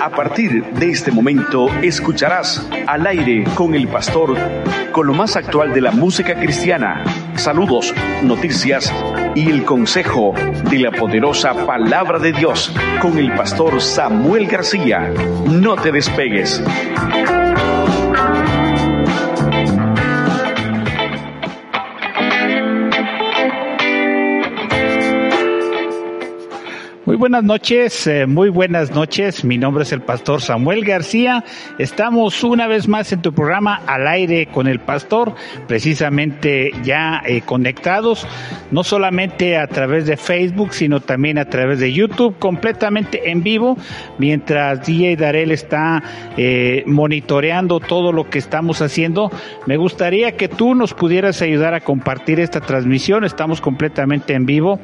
A partir de este momento escucharás al aire con el pastor con lo más actual de la música cristiana, saludos, noticias y el consejo de la poderosa palabra de Dios con el pastor Samuel García. No te despegues. Muy buenas noches, eh, muy buenas noches. Mi nombre es el pastor Samuel García. Estamos una vez más en tu programa Al aire con el pastor, precisamente ya eh, conectados, no solamente a través de Facebook, sino también a través de YouTube, completamente en vivo, mientras DJ Darel está eh, monitoreando todo lo que estamos haciendo. Me gustaría que tú nos pudieras ayudar a compartir esta transmisión. Estamos completamente en vivo.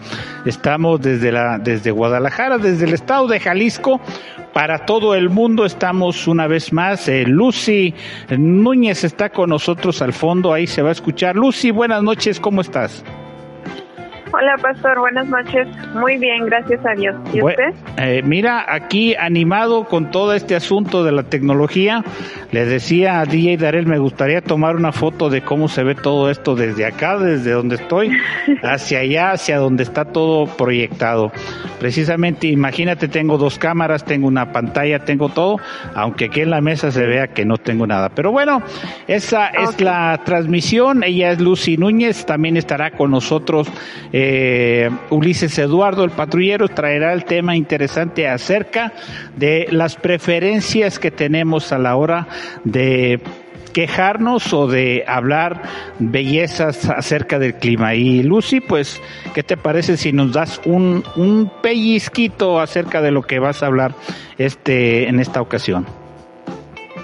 Estamos desde la desde Guadalajara Guadalajara, desde el estado de Jalisco, para todo el mundo. Estamos una vez más. Eh, Lucy Núñez está con nosotros al fondo, ahí se va a escuchar. Lucy, buenas noches, ¿cómo estás? Hola, pastor, buenas noches. Muy bien, gracias a Dios. ¿Y usted? Eh, mira, aquí animado con todo este asunto de la tecnología, le decía a DJ Darel, me gustaría tomar una foto de cómo se ve todo esto desde acá, desde donde estoy, hacia allá, hacia donde está todo proyectado. Precisamente, imagínate, tengo dos cámaras, tengo una pantalla, tengo todo, aunque aquí en la mesa se vea que no tengo nada. Pero bueno, esa es la transmisión. Ella es Lucy Núñez, también estará con nosotros. Eh, Ulises Eduardo, el patrullero, traerá el tema interesante acerca de las preferencias que tenemos a la hora de quejarnos o de hablar bellezas acerca del clima. Y Lucy, pues, ¿qué te parece si nos das un, un pellizquito acerca de lo que vas a hablar este en esta ocasión?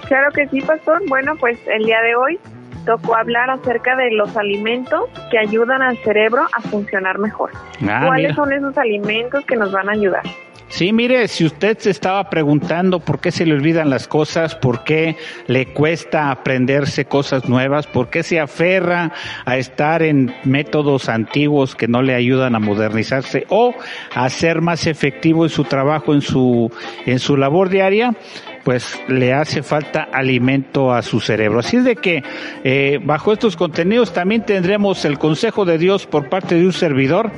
Claro que sí, pastor. Bueno, pues el día de hoy tocó hablar acerca de los alimentos que ayudan al cerebro a funcionar mejor. Ah, ¿Cuáles son esos alimentos que nos van a ayudar? Sí, mire, si usted se estaba preguntando por qué se le olvidan las cosas, por qué le cuesta aprenderse cosas nuevas, por qué se aferra a estar en métodos antiguos que no le ayudan a modernizarse o a ser más efectivo en su trabajo, en su, en su labor diaria, pues le hace falta alimento a su cerebro. Así es de que eh, bajo estos contenidos también tendremos el consejo de Dios por parte de un servidor,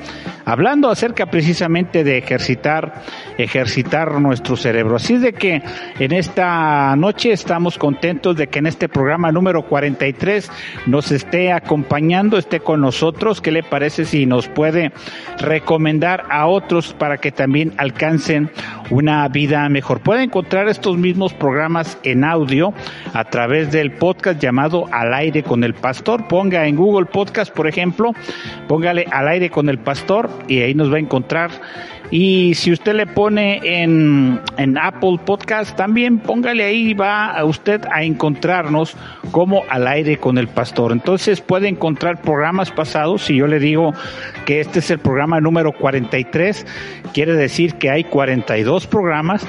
hablando acerca precisamente de ejercitar, ejercitar nuestro cerebro. Así es de que en esta noche estamos contentos de que en este programa número 43 nos esté acompañando, esté con nosotros. ¿Qué le parece si nos puede recomendar a otros para que también alcancen una vida mejor? Puede encontrar estos mismos programas en audio a través del podcast llamado Al aire con el pastor. Ponga en Google Podcast, por ejemplo, póngale Al aire con el pastor y ahí nos va a encontrar. Y si usted le pone en, en Apple Podcast, también póngale ahí, va a usted a encontrarnos como al aire con el pastor. Entonces puede encontrar programas pasados. Si yo le digo que este es el programa número 43, quiere decir que hay 42 programas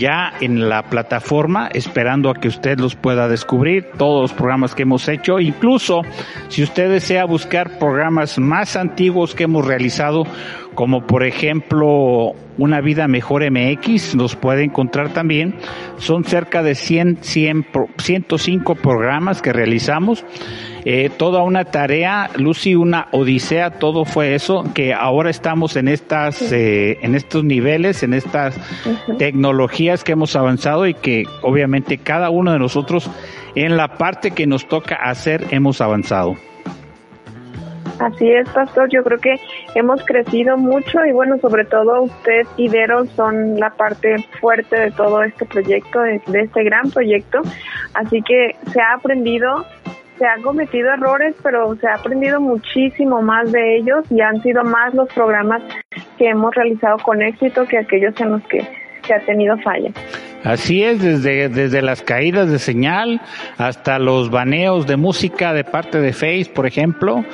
ya en la plataforma, esperando a que usted los pueda descubrir, todos los programas que hemos hecho, incluso si usted desea buscar programas más antiguos que hemos realizado, como por ejemplo Una Vida Mejor MX, los puede encontrar también. Son cerca de 100, 100 105 programas que realizamos eh, toda una tarea, Lucy, una odisea, todo fue eso, que ahora estamos en estas, eh, en estos niveles, en estas tecnologías que hemos avanzado y que obviamente cada uno de nosotros en la parte que nos toca hacer hemos avanzado. Así es, pastor. Yo creo que hemos crecido mucho y bueno, sobre todo usted y Vero son la parte fuerte de todo este proyecto, de este gran proyecto. Así que se ha aprendido se han cometido errores, pero se ha aprendido muchísimo más de ellos y han sido más los programas que hemos realizado con éxito que aquellos en los que se ha tenido falla. Así es, desde, desde las caídas de señal hasta los baneos de música de parte de Face, por ejemplo,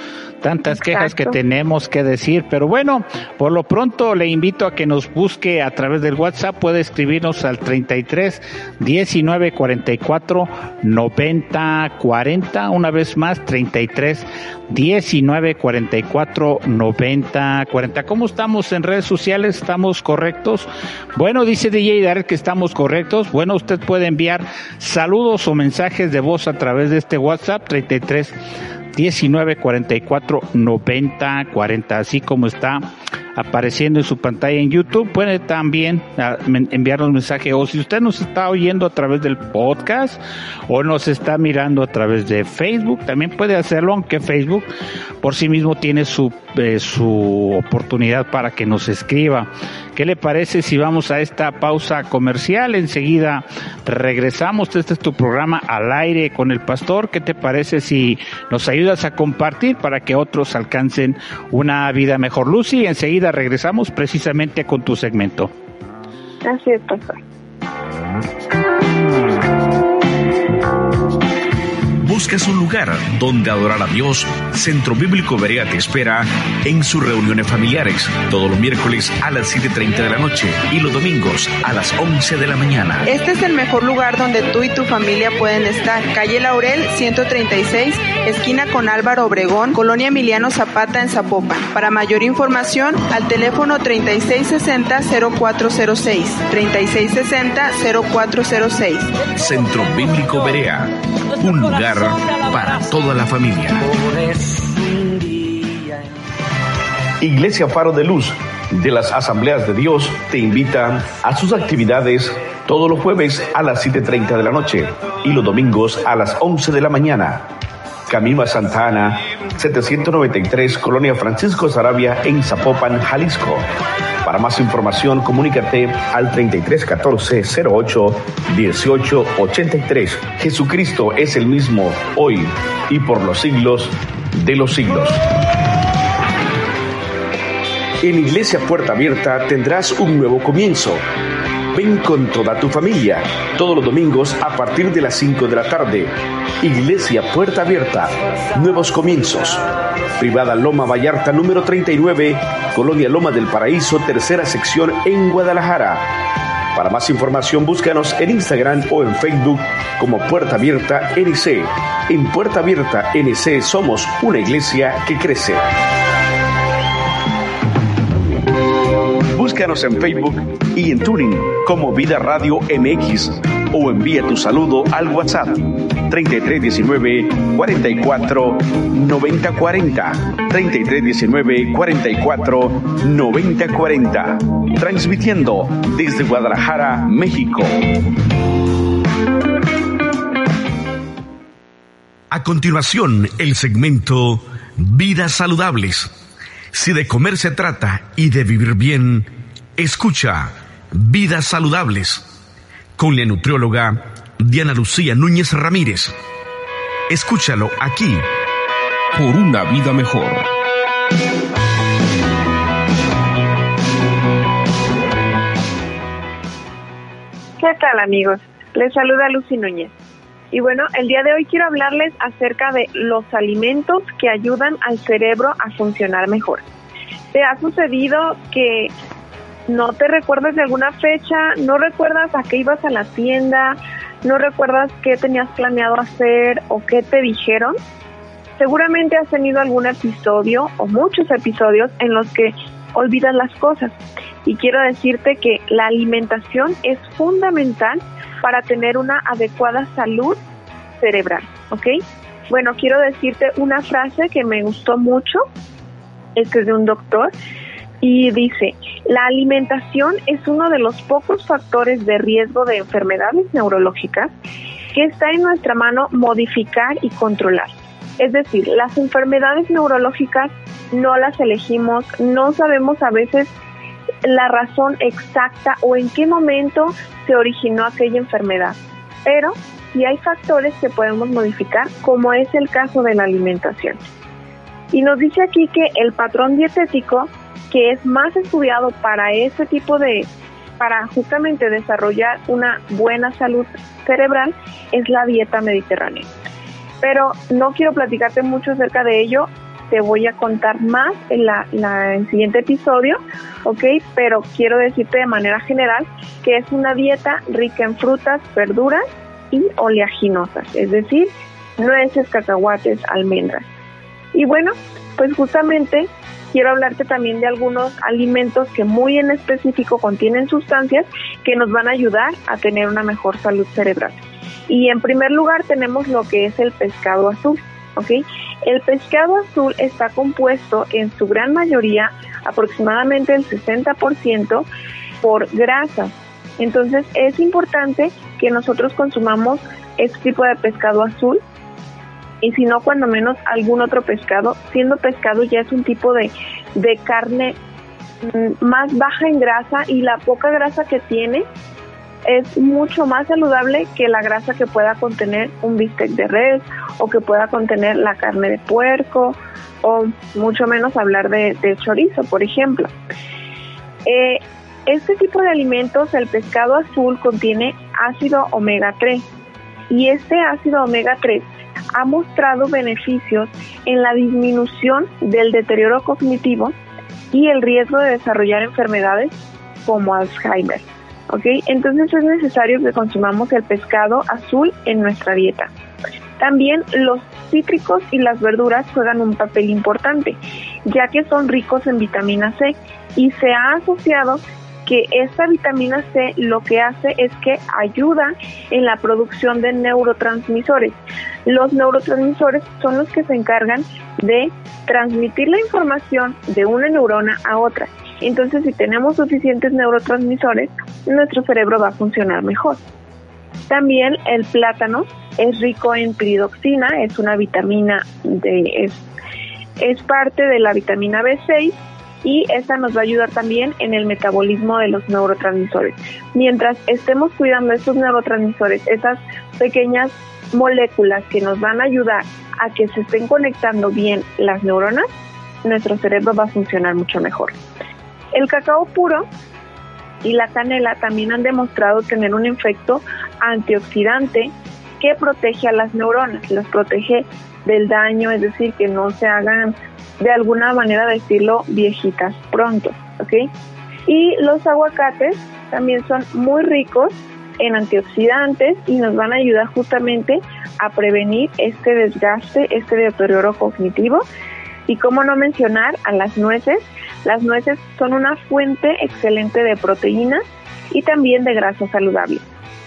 tantas quejas que tenemos que decir, pero bueno, por lo pronto le invito a que nos busque a través del WhatsApp, puede escribirnos al 33 19 44 90 40, una vez más 33 19 44 90 40. ¿Cómo estamos en redes sociales? ¿Estamos correctos? Bueno, dice DJ Dar que estamos correctos. Bueno, usted puede enviar saludos o mensajes de voz a través de este WhatsApp 33 19 44 90 40, así como está apareciendo en su pantalla en YouTube. Puede también ah, enviarnos mensaje o si usted nos está oyendo a través del podcast o nos está mirando a través de Facebook, también puede hacerlo, aunque Facebook por sí mismo tiene su, eh, su oportunidad para que nos escriba. ¿Qué le parece si vamos a esta pausa comercial? Enseguida regresamos. Este es tu programa al aire con el pastor. ¿Qué te parece si nos ayudas a compartir para que otros alcancen una vida mejor? Lucy, enseguida regresamos precisamente con tu segmento. Así es, pastor. Buscas un lugar donde adorar a Dios, Centro Bíblico Berea te espera en sus reuniones familiares todos los miércoles a las 7.30 de la noche y los domingos a las 11 de la mañana. Este es el mejor lugar donde tú y tu familia pueden estar. Calle Laurel 136, esquina con Álvaro Obregón, Colonia Emiliano Zapata en Zapopan. Para mayor información, al teléfono 3660-0406. 3660-0406. Centro Bíblico Berea, un lugar para toda la familia. Iglesia Faro de Luz de las Asambleas de Dios te invita a sus actividades todos los jueves a las 7.30 de la noche y los domingos a las 11 de la mañana. Camino a Santa Ana, 793, Colonia Francisco Sarabia, en Zapopan, Jalisco. Para más información, comunícate al 3314 08 18 83. Jesucristo es el mismo hoy y por los siglos de los siglos. En Iglesia Puerta Abierta tendrás un nuevo comienzo. Ven con toda tu familia, todos los domingos a partir de las 5 de la tarde. Iglesia Puerta Abierta, nuevos comienzos. Privada Loma Vallarta número 39, Colonia Loma del Paraíso, tercera sección en Guadalajara. Para más información búscanos en Instagram o en Facebook como Puerta Abierta NC. En Puerta Abierta NC somos una iglesia que crece. Búscanos en Facebook y en Tuning como Vida Radio MX o envía tu saludo al WhatsApp 3319 44 90 40 3319 44 90 40 transmitiendo desde Guadalajara, México. A continuación, el segmento Vidas Saludables. Si de comer se trata y de vivir bien, escucha Vidas Saludables con la nutrióloga Diana Lucía Núñez Ramírez. Escúchalo aquí. Por una vida mejor. ¿Qué tal amigos? Les saluda Lucy Núñez. Y bueno, el día de hoy quiero hablarles acerca de los alimentos que ayudan al cerebro a funcionar mejor. ¿Te ha sucedido que no te recuerdas de alguna fecha, no recuerdas a qué ibas a la tienda, no recuerdas qué tenías planeado hacer o qué te dijeron, seguramente has tenido algún episodio o muchos episodios en los que olvidas las cosas. Y quiero decirte que la alimentación es fundamental para tener una adecuada salud cerebral, ¿ok? Bueno, quiero decirte una frase que me gustó mucho, este es de un doctor, y dice, la alimentación es uno de los pocos factores de riesgo de enfermedades neurológicas que está en nuestra mano modificar y controlar. Es decir, las enfermedades neurológicas no las elegimos, no sabemos a veces la razón exacta o en qué momento se originó aquella enfermedad, pero sí hay factores que podemos modificar, como es el caso de la alimentación. Y nos dice aquí que el patrón dietético que es más estudiado para ese tipo de, para justamente desarrollar una buena salud cerebral es la dieta mediterránea. Pero no quiero platicarte mucho acerca de ello, te voy a contar más en, la, el siguiente episodio, ¿ok? Pero quiero decirte de manera general que es una dieta rica en frutas, verduras y oleaginosas, es decir, nueces, cacahuates, almendras. Y bueno, pues justamente quiero hablarte también de algunos alimentos que muy en específico contienen sustancias que nos van a ayudar a tener una mejor salud cerebral. Y en primer lugar tenemos lo que es el pescado azul. ¿ok? El pescado azul está compuesto en su gran mayoría, aproximadamente el 60%, por grasas. Entonces es importante que nosotros consumamos este tipo de pescado azul y si no, cuando menos algún otro pescado. Siendo pescado ya es un tipo de, de carne mm, más baja en grasa y la poca grasa que tiene es mucho más saludable que la grasa que pueda contener un bistec de res o que pueda contener la carne de puerco o mucho menos hablar de, chorizo, por ejemplo. Eh, este tipo de alimentos, el pescado azul, contiene ácido omega 3 y este ácido omega 3 ha mostrado beneficios en la disminución del deterioro cognitivo y el riesgo de desarrollar enfermedades como Alzheimer. ¿ok? Entonces es necesario que consumamos el pescado azul en nuestra dieta. También los cítricos y las verduras juegan un papel importante, ya que son ricos en vitamina C y se ha asociado que esta vitamina C lo que hace es que ayuda en la producción de neurotransmisores. Los neurotransmisores son los que se encargan de transmitir la información de una neurona a otra entonces, si tenemos suficientes neurotransmisores, nuestro cerebro va a funcionar mejor. También el plátano es rico en piridoxina, es una vitamina de es, parte de la vitamina B6 y esta nos va a ayudar también en el metabolismo de los neurotransmisores. Mientras estemos cuidando esos neurotransmisores, esas pequeñas moléculas que nos van a ayudar a que se estén conectando bien las neuronas, nuestro cerebro va a funcionar mucho mejor. El cacao puro y la canela también han demostrado tener un efecto antioxidante que protege a las neuronas, las protege del daño, es decir, que no se hagan de alguna manera decirlo viejitas pronto, ¿ok? Y los aguacates también son muy ricos en antioxidantes y nos van a ayudar justamente a prevenir este desgaste, este deterioro cognitivo. Y cómo no mencionar a las nueces, las nueces son una fuente excelente de proteínas y también de grasa saludable.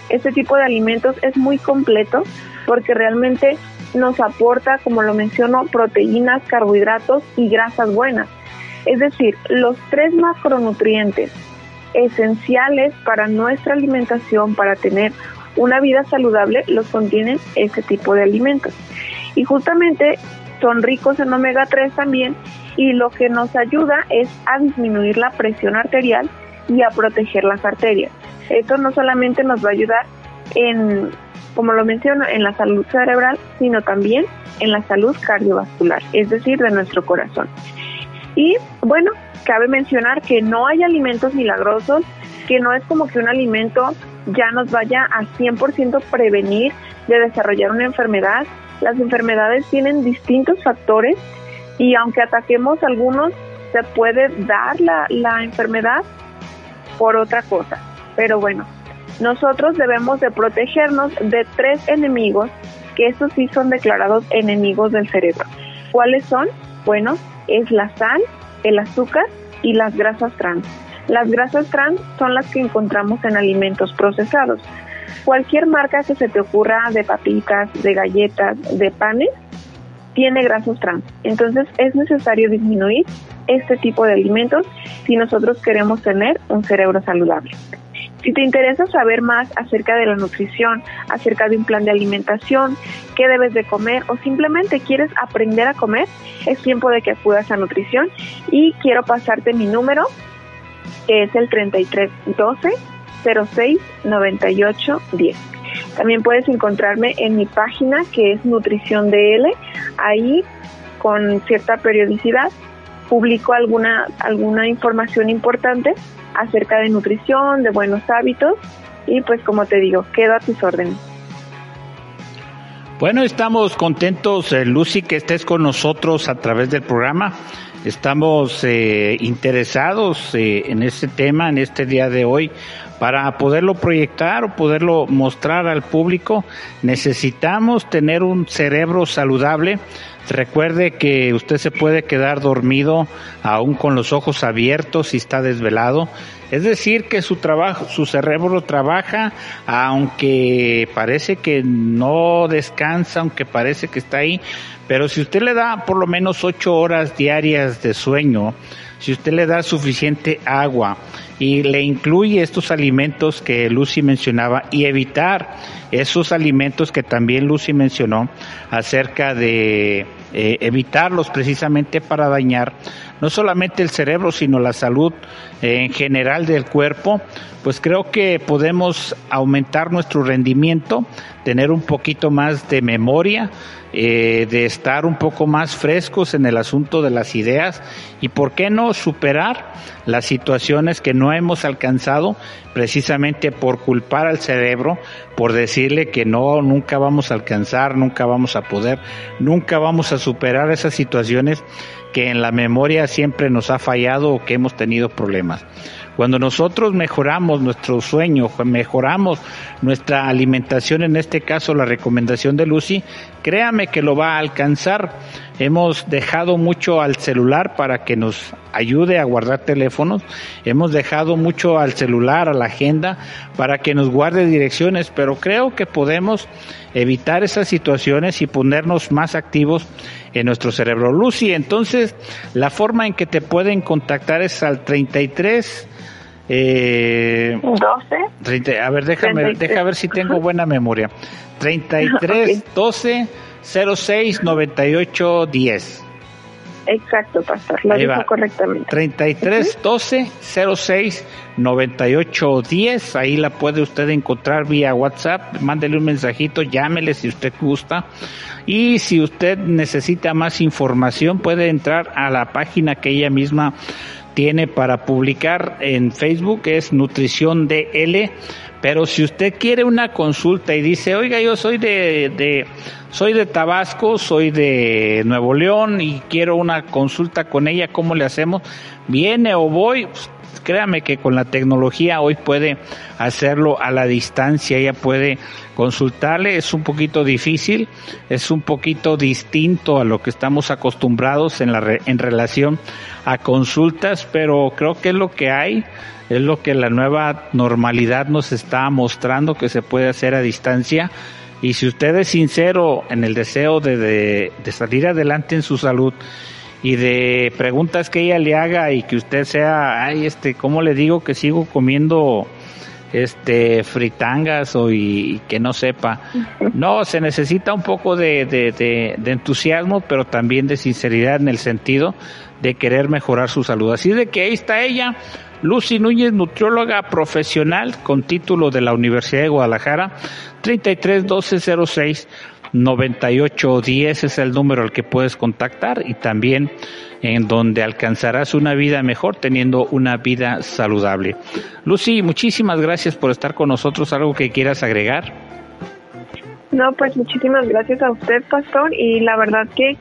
Este tipo de alimentos es muy completo porque realmente nos aporta, como lo menciono, proteínas, carbohidratos y grasas buenas. Es decir, los tres macronutrientes esenciales para nuestra alimentación, para tener una vida saludable, los contienen este tipo de alimentos. Y justamente son ricos en omega 3 también y lo que nos ayuda es a disminuir la presión arterial y a proteger las arterias. Esto no solamente nos va a ayudar en, como lo menciono, en la salud cerebral, sino también en la salud cardiovascular, es decir, de nuestro corazón. Y bueno, cabe mencionar que no hay alimentos milagrosos, que no es como que un alimento ya nos vaya a 100% prevenir de desarrollar una enfermedad, las enfermedades tienen distintos factores y aunque ataquemos algunos, se puede dar la, la enfermedad por otra cosa. Pero bueno, nosotros debemos de protegernos de tres enemigos que estos sí son declarados enemigos del cerebro. ¿Cuáles son? Bueno, es la sal, el azúcar y las grasas trans. Las grasas trans son las que encontramos en alimentos procesados cualquier marca que se te ocurra de papitas, de galletas, de panes, tiene grasas trans. Entonces es necesario disminuir este tipo de alimentos si nosotros queremos tener un cerebro saludable. Si te interesa saber más acerca de la nutrición, acerca de un plan de alimentación, qué debes de comer o simplemente quieres aprender a comer, es tiempo de que acudas a nutrición y quiero pasarte mi número, que es el 3312 06 98 10. También puedes encontrarme en mi página que es Nutrición DL. Ahí con cierta periodicidad publico alguna, alguna información importante acerca de nutrición, de buenos hábitos y pues como te digo, quedo a tus órdenes. Bueno, estamos contentos, eh, Lucy, que estés con nosotros a través del programa. Estamos eh, interesados eh, en este tema, en este día de hoy, para poderlo proyectar o poderlo mostrar al público. Necesitamos tener un cerebro saludable. Recuerde que usted se puede quedar dormido aún con los ojos abiertos si está desvelado. Es decir, que su trabajo, su cerebro trabaja, aunque parece que no descansa, aunque parece que está ahí, pero si usted le da por lo menos ocho horas diarias de sueño, si usted le da suficiente agua y le incluye estos alimentos que Lucy mencionaba y evitar esos alimentos que también Lucy mencionó acerca de eh, evitarlos precisamente para dañar no solamente el cerebro, sino la salud en general del cuerpo, pues creo que podemos aumentar nuestro rendimiento, tener un poquito más de memoria, eh, de estar un poco más frescos en el asunto de las ideas y por qué no superar las situaciones que no hemos alcanzado precisamente por culpar al cerebro, por decirle que no, nunca vamos a alcanzar, nunca vamos a poder, nunca vamos a superar esas situaciones que en la memoria siempre nos ha fallado o que hemos tenido problemas. Cuando nosotros mejoramos nuestro sueño, mejoramos nuestra alimentación, en este caso la recomendación de Lucy, créame que lo va a alcanzar. Hemos dejado mucho al celular para que nos ayude a guardar teléfonos. Hemos dejado mucho al celular, a la agenda, para que nos guarde direcciones, pero creo que podemos evitar esas situaciones y ponernos más activos en nuestro cerebro. Lucy, entonces la forma en que te pueden contactar es al 33 eh, 12 a ver, déjame, deja ver si tengo buena memoria. 33 12 06 98 10. Exacto, pastor, lo dijo correctamente. 33 12 06 98 10, ahí la puede usted encontrar vía WhatsApp, mándele un mensajito, llámele si usted gusta. Y si usted necesita más información, puede entrar a la página que ella misma tiene para publicar en Facebook, es Nutrición DL. Pero si usted quiere una consulta y dice, oiga, yo soy de, de, soy de Tabasco, soy de Nuevo León y quiero una consulta con ella, ¿cómo le hacemos? Viene o voy, pues, créame que con la tecnología hoy puede hacerlo a la distancia, ella puede consultarle, es un poquito difícil, es un poquito distinto a lo que estamos acostumbrados en, la en relación a consultas, pero creo que es lo que hay, es lo que la nueva normalidad nos está mostrando que se puede hacer a distancia. Y si usted es sincero en el deseo de, de, salir adelante en su salud, y de preguntas que ella le haga y que usted sea, ay, este, ¿cómo le digo que sigo comiendo este fritangas o y, que no sepa? No, se necesita un poco de, de, de, entusiasmo, pero también de sinceridad en el sentido de querer mejorar su salud. Así de que ahí está ella, Lucy Núñez, nutrióloga profesional con título de la Universidad de Guadalajara, 331206 9810 es el número al que puedes contactar y también en donde alcanzarás una vida mejor teniendo una vida saludable. Lucy, muchísimas gracias por estar con nosotros. ¿Algo que quieras agregar? No, pues muchísimas gracias a usted, pastor, y la verdad que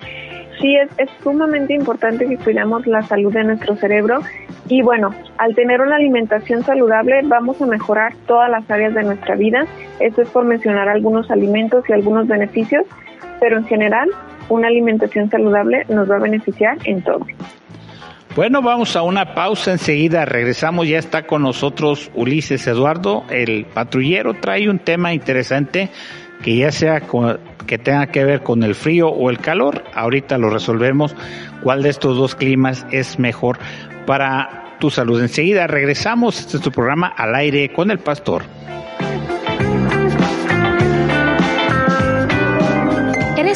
sí es, sumamente importante que cuidemos la salud de nuestro cerebro y bueno, al tener una alimentación saludable vamos a mejorar todas las áreas de nuestra vida. Esto es por mencionar algunos alimentos y algunos beneficios, pero en general una alimentación saludable nos va a beneficiar en todo. Bueno, vamos a una pausa enseguida, regresamos, ya está con nosotros Ulises Eduardo, el patrullero, trae un tema interesante que ya sea que tenga que ver con el frío o el calor, ahorita lo resolvemos, cuál de estos dos climas es mejor para tu salud. Enseguida regresamos, este es tu programa al aire con el pastor.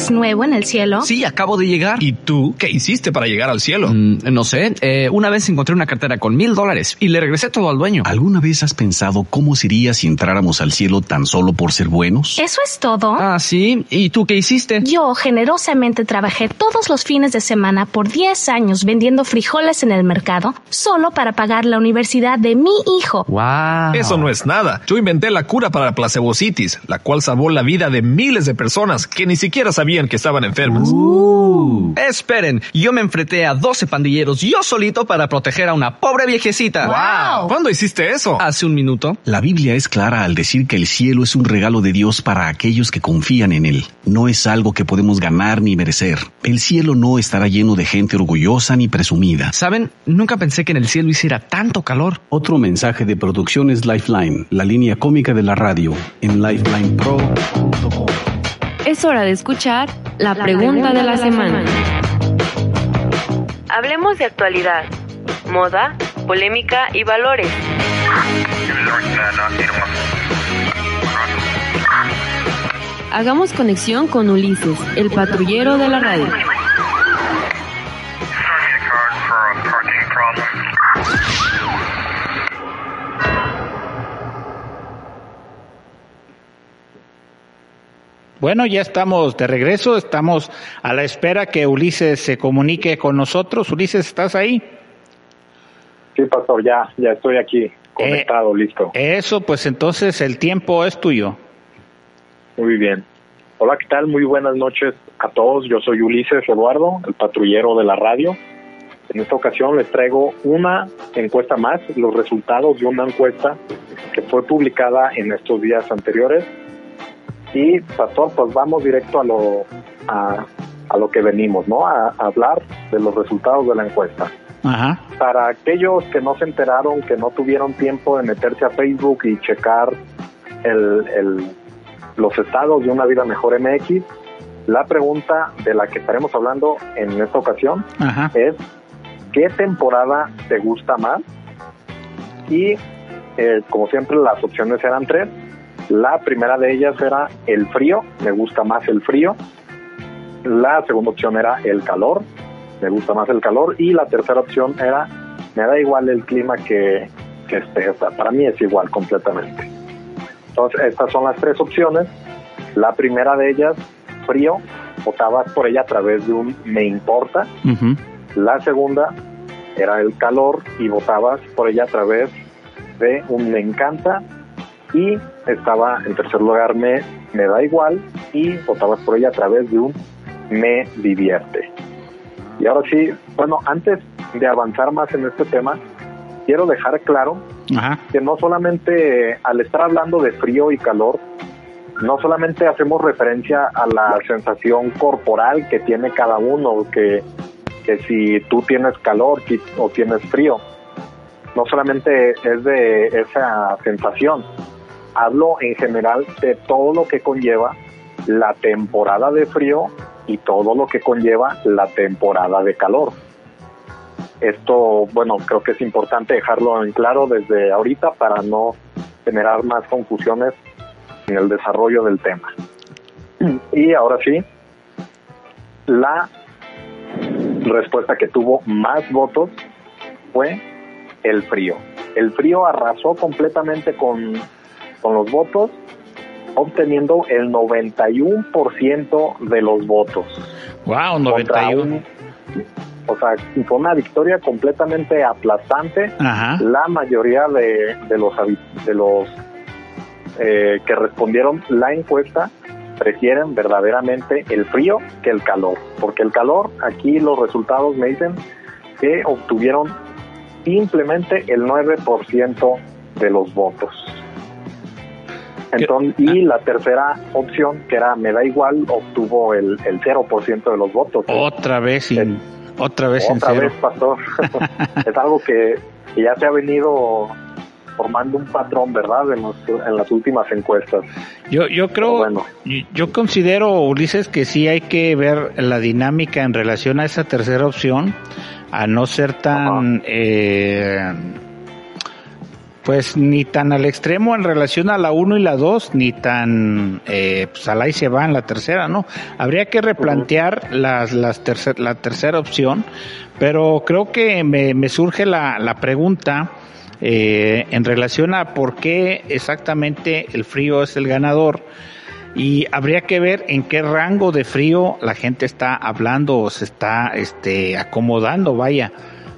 ¿Vives nuevo en el cielo? Sí, acabo de llegar. ¿Y tú qué hiciste para llegar al cielo? Mm, no sé, eh, una vez encontré una cartera con mil dólares y le regresé todo al dueño. ¿Alguna vez has pensado cómo sería si entráramos al cielo tan solo por ser buenos? ¿Eso es todo? Ah, sí. ¿Y tú qué hiciste? Yo generosamente trabajé todos los fines de semana por 10 años vendiendo frijoles en el mercado solo para pagar la universidad de mi hijo. Wow. Eso no es nada. Yo inventé la cura para la placebocitis, la cual salvó la vida de miles de personas que ni siquiera sabían que estaban enfermas. Uh. Esperen, yo me enfrenté a 12 pandilleros yo solito para proteger a una pobre viejecita. Wow. ¿Cuándo hiciste eso? Hace un minuto. La Biblia es clara al decir que el cielo es un regalo de Dios para aquellos que confían en él. No es algo que podemos ganar ni merecer. El cielo no estará lleno de gente orgullosa ni presumida. ¿Saben? Nunca pensé que en el cielo hiciera tanto calor. Otro mensaje de Producciones Lifeline, la línea cómica de la radio, en lifelinepro.com. Es hora de escuchar la, pregunta, de la, semana. Hablemos de actualidad, moda, polémica y valores. Hagamos conexión con Ulises, el patrullero de la radio. Bueno, ya estamos de regreso, estamos a la espera que Ulises se comunique con nosotros. Ulises, ¿estás ahí? Sí, pastor, ya, ya estoy aquí, conectado, listo. Eso, pues entonces el tiempo es tuyo. Muy bien. Hola, ¿qué tal? Muy buenas noches a todos. Yo soy Ulises Eduardo, el patrullero de la radio. En esta ocasión les traigo una encuesta más, los resultados de una encuesta que fue publicada en estos días anteriores. Y, pastor, pues vamos directo a lo, a, a lo que venimos, ¿no? A, a hablar de los resultados de la encuesta. Ajá. Para aquellos que no se enteraron, que no tuvieron tiempo de meterse a Facebook y checar el, el, los estados de una vida mejor MX, la pregunta de la que estaremos hablando en esta ocasión Ajá. es ¿qué temporada te gusta más? Y eh, como siempre las opciones eran tres. La primera de ellas era el frío, me gusta más el frío. La segunda opción era el calor, me gusta más el calor. Y la tercera opción era, me da igual el clima que, que esté. O sea, para mí es igual completamente. Entonces, estas son las tres opciones. La primera de ellas, frío, votabas por ella a través de un me importa. La segunda era el calor y votabas por ella a través de un me encanta. Y estaba en tercer lugar me, me da igual y votabas por ella a través de un me divierte. Y ahora sí, bueno, antes de avanzar más en este tema, quiero dejar claro Ajá. que no solamente al estar hablando de frío y calor, no solamente hacemos referencia a la sensación corporal que tiene cada uno, que, que si tú tienes calor o tienes frío, no solamente es de esa sensación, hablo en general de todo lo que conlleva la temporada de frío y todo lo que conlleva la temporada de calor. Esto, bueno, creo que es importante dejarlo en claro desde ahorita para no generar más confusiones en el desarrollo del tema. Y ahora sí, la respuesta que tuvo más votos fue el frío. El frío arrasó completamente con, con los votos, obteniendo el 91% de los votos. Wow, Contra 91. un- o sea, fue una victoria completamente aplastante. Ajá. La mayoría de, de los de los eh, que respondieron la encuesta prefieren verdaderamente el frío que el calor, porque el calor aquí los resultados me dicen que obtuvieron simplemente el 9% de los votos. Entonces, y la tercera opción, que era me da igual, obtuvo el, el 0% de los votos. Otra vez sin, otra vez Otra vez, pastor. es algo que, que ya se ha venido formando un patrón, ¿verdad? En, los- en las últimas encuestas. Yo, yo creo, bueno. yo, yo considero, Ulises, que sí hay que ver la dinámica en relación a esa tercera opción, a no ser tan, eh, Pues ni tan al extremo en relación a la 1 y la 2, ni tan eh, pues al ahí se va en la tercera, ¿no? Habría que replantear las, las tercer, la tercera opción, pero creo que me, me surge la, la pregunta eh, en relación a por qué exactamente el frío es el ganador y habría que ver en qué rango de frío la gente está hablando o se está este acomodando, vaya,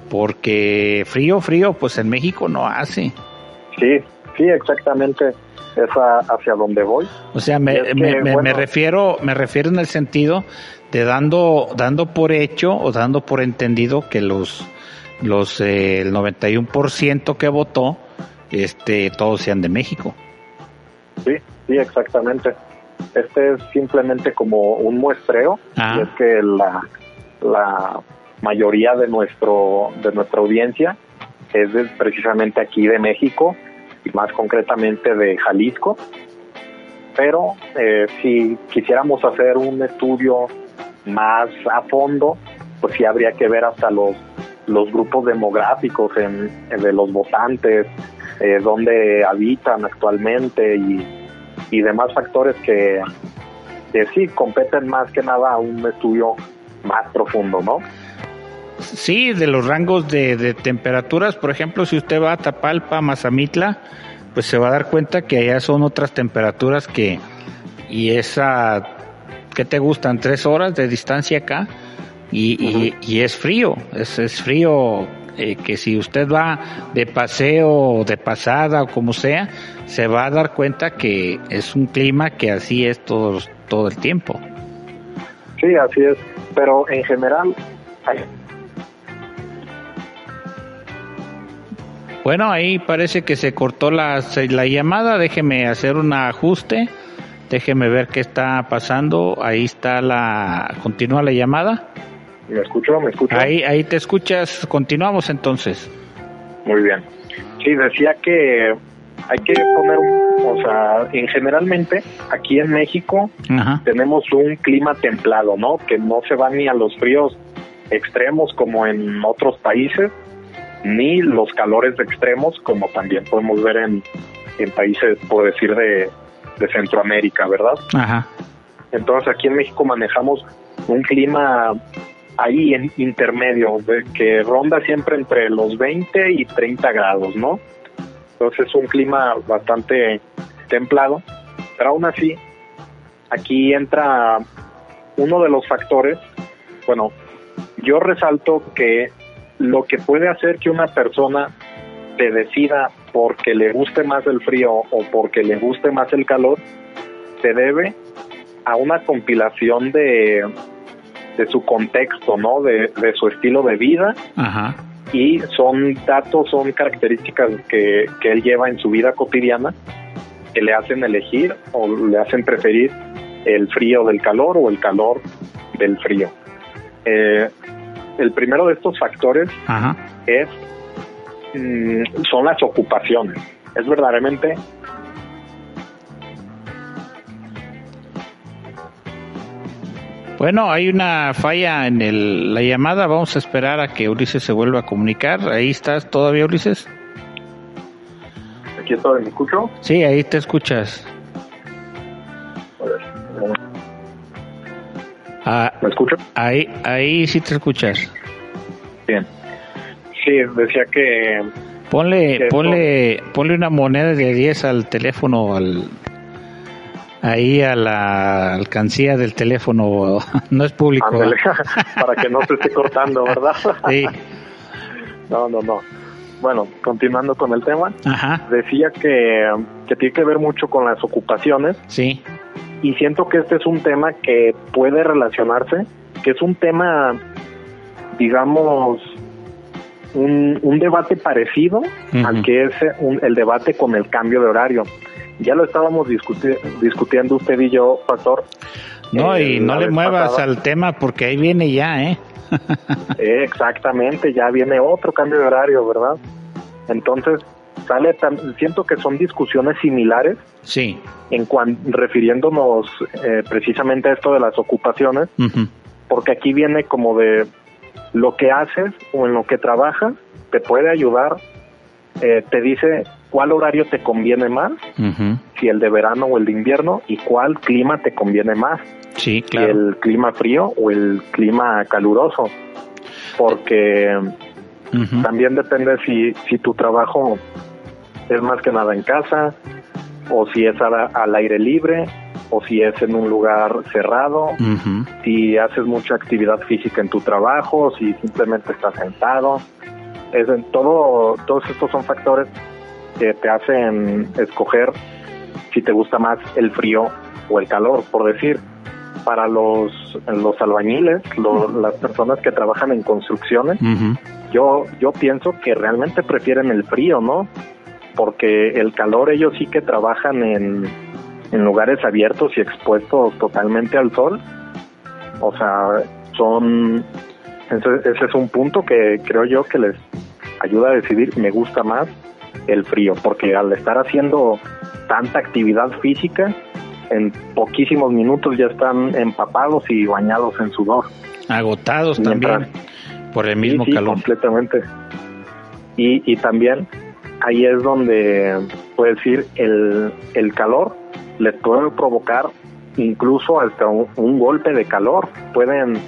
porque frío, frío, pues en México no hace. Sí, sí, exactamente. Es hacia donde voy. O sea, me, me, refiero, me refiero en el sentido de dando, dando por hecho o dando por entendido que los, los, eh, el 91% que votó, este, todos sean de México. Sí, sí, exactamente. Este es simplemente como un muestreo, y es que la, la mayoría de nuestro, de nuestra audiencia es precisamente aquí de México más concretamente de Jalisco. Pero eh, si quisiéramos hacer un estudio más a fondo, pues sí habría que ver hasta los, los grupos demográficos de los votantes, eh, dónde habitan actualmente y, y demás factores que, que sí competen más que nada a un estudio más profundo, ¿no? Sí, de los rangos de, de, temperaturas, por ejemplo, si usted va a Tapalpa, Mazamitla, pues se va a dar cuenta que allá son otras temperaturas que, y esa, ¿qué te gustan? Tres horas de distancia acá, y, y, es frío, es, es frío eh, que si usted va de paseo, de pasada o como sea, se va a dar cuenta que es un clima que así es todo, todo el tiempo. Sí, así es, pero en general hay Bueno, ahí parece que se cortó la, la llamada. Déjeme hacer un ajuste. Déjeme ver qué está pasando. Ahí está la. Continúa la llamada. ¿Me escucho? ¿Me escucho? Ahí, ahí te escuchas. Continuamos entonces. Muy bien. Sí, decía que hay que poner, o sea, en generalmente aquí en México tenemos un clima templado, ¿no? Que no se va ni a los fríos extremos como en otros países, ni los calores extremos como también podemos ver en, en países, por decir, de, de Centroamérica, ¿verdad? Ajá. Entonces aquí en México manejamos un clima ahí en intermedio, que ronda siempre entre los 20 y 30 grados, ¿no? Entonces es un clima bastante templado, pero aún así, aquí entra uno de los factores, bueno, yo resalto que lo que puede hacer que una persona se decida porque le guste más el frío o porque le guste más el calor, se debe a una compilación de, de su contexto, ¿no? De, su estilo de vida. Y son datos, son características que, que él lleva en su vida cotidiana que le hacen elegir o le hacen preferir el frío del calor o el calor del frío. Eh, el primero de estos factores es mm, son las ocupaciones. Es verdaderamente Bueno, hay una falla en el, la llamada. Vamos a esperar a que Ulises se vuelva a comunicar. Ahí estás todavía, Ulises. Aquí estoy, ¿me escucho? Sí, ahí te escuchas. Ah, ¿Me escucho? Ahí, ahí sí te escuchas. Bien. Sí, decía que... Ponle, ponle, ponle una moneda de 10 al teléfono, al ahí a la alcancía del teléfono, no es público. para que no se esté cortando, ¿verdad? Sí. No, no, no. Bueno, continuando con el tema, decía que, que tiene que ver mucho con las ocupaciones. Sí y siento que este es un tema que puede relacionarse, que es un tema, digamos, un, un debate parecido al que es el debate con el cambio de horario. Ya lo estábamos discutiendo usted y yo, Pastor. No, y eh, no le muevas al tema porque ahí viene ya, ¿eh? Exactamente, ya viene otro cambio de horario, ¿verdad? Entonces, sale siento que son discusiones similares. Sí. En cuan, refiriéndonos eh, precisamente a esto de las ocupaciones, porque aquí viene como de lo que haces o en lo que trabajas te puede ayudar, eh, te dice cuál horario te conviene más, si el de verano o el de invierno, y cuál clima te conviene más. Sí, Si el clima frío o el clima caluroso. Porque también depende si, si tu trabajo es más que nada en casa, o si es al, al aire libre, o si es en un lugar cerrado, si haces mucha actividad física en tu trabajo, si simplemente estás sentado. Es en todo, todos estos son factores que te hacen escoger si te gusta más el frío o el calor, por decir. Para los, los albañiles, lo- las personas que trabajan en construcciones, yo, yo pienso que realmente prefieren el frío, ¿no? Porque el calor ellos sí que trabajan en, en lugares abiertos y expuestos totalmente al sol. O sea, son... Ese, ese es un punto que creo yo que les ayuda a decidir, me gusta más el frío, porque al estar haciendo tanta actividad física, en poquísimos minutos ya están empapados y bañados en sudor. Agotados Mientras- también por el mismo Sí, sí, calor. completamente. Y, y también ahí es donde puede decir el, el calor les puede provocar incluso hasta un, un golpe de calor. Pueden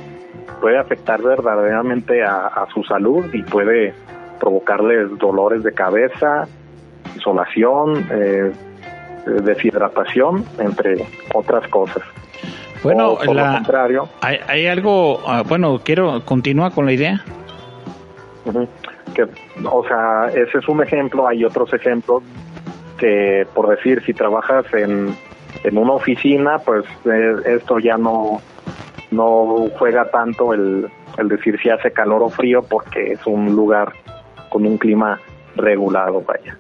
puede afectar verdaderamente a, a su salud y puede provocarles dolores de cabeza, insolación, eh, deshidratación, entre otras cosas. Bueno, O, por la- lo contrario, Hay, hay algo, ah, bueno, quiero, continúa con la idea. Que o sea ese es un ejemplo hay otros ejemplos que por decir si trabajas en, en una oficina pues eh, esto ya no no juega tanto el, el decir si hace calor o frío porque es un lugar con un clima regulado vaya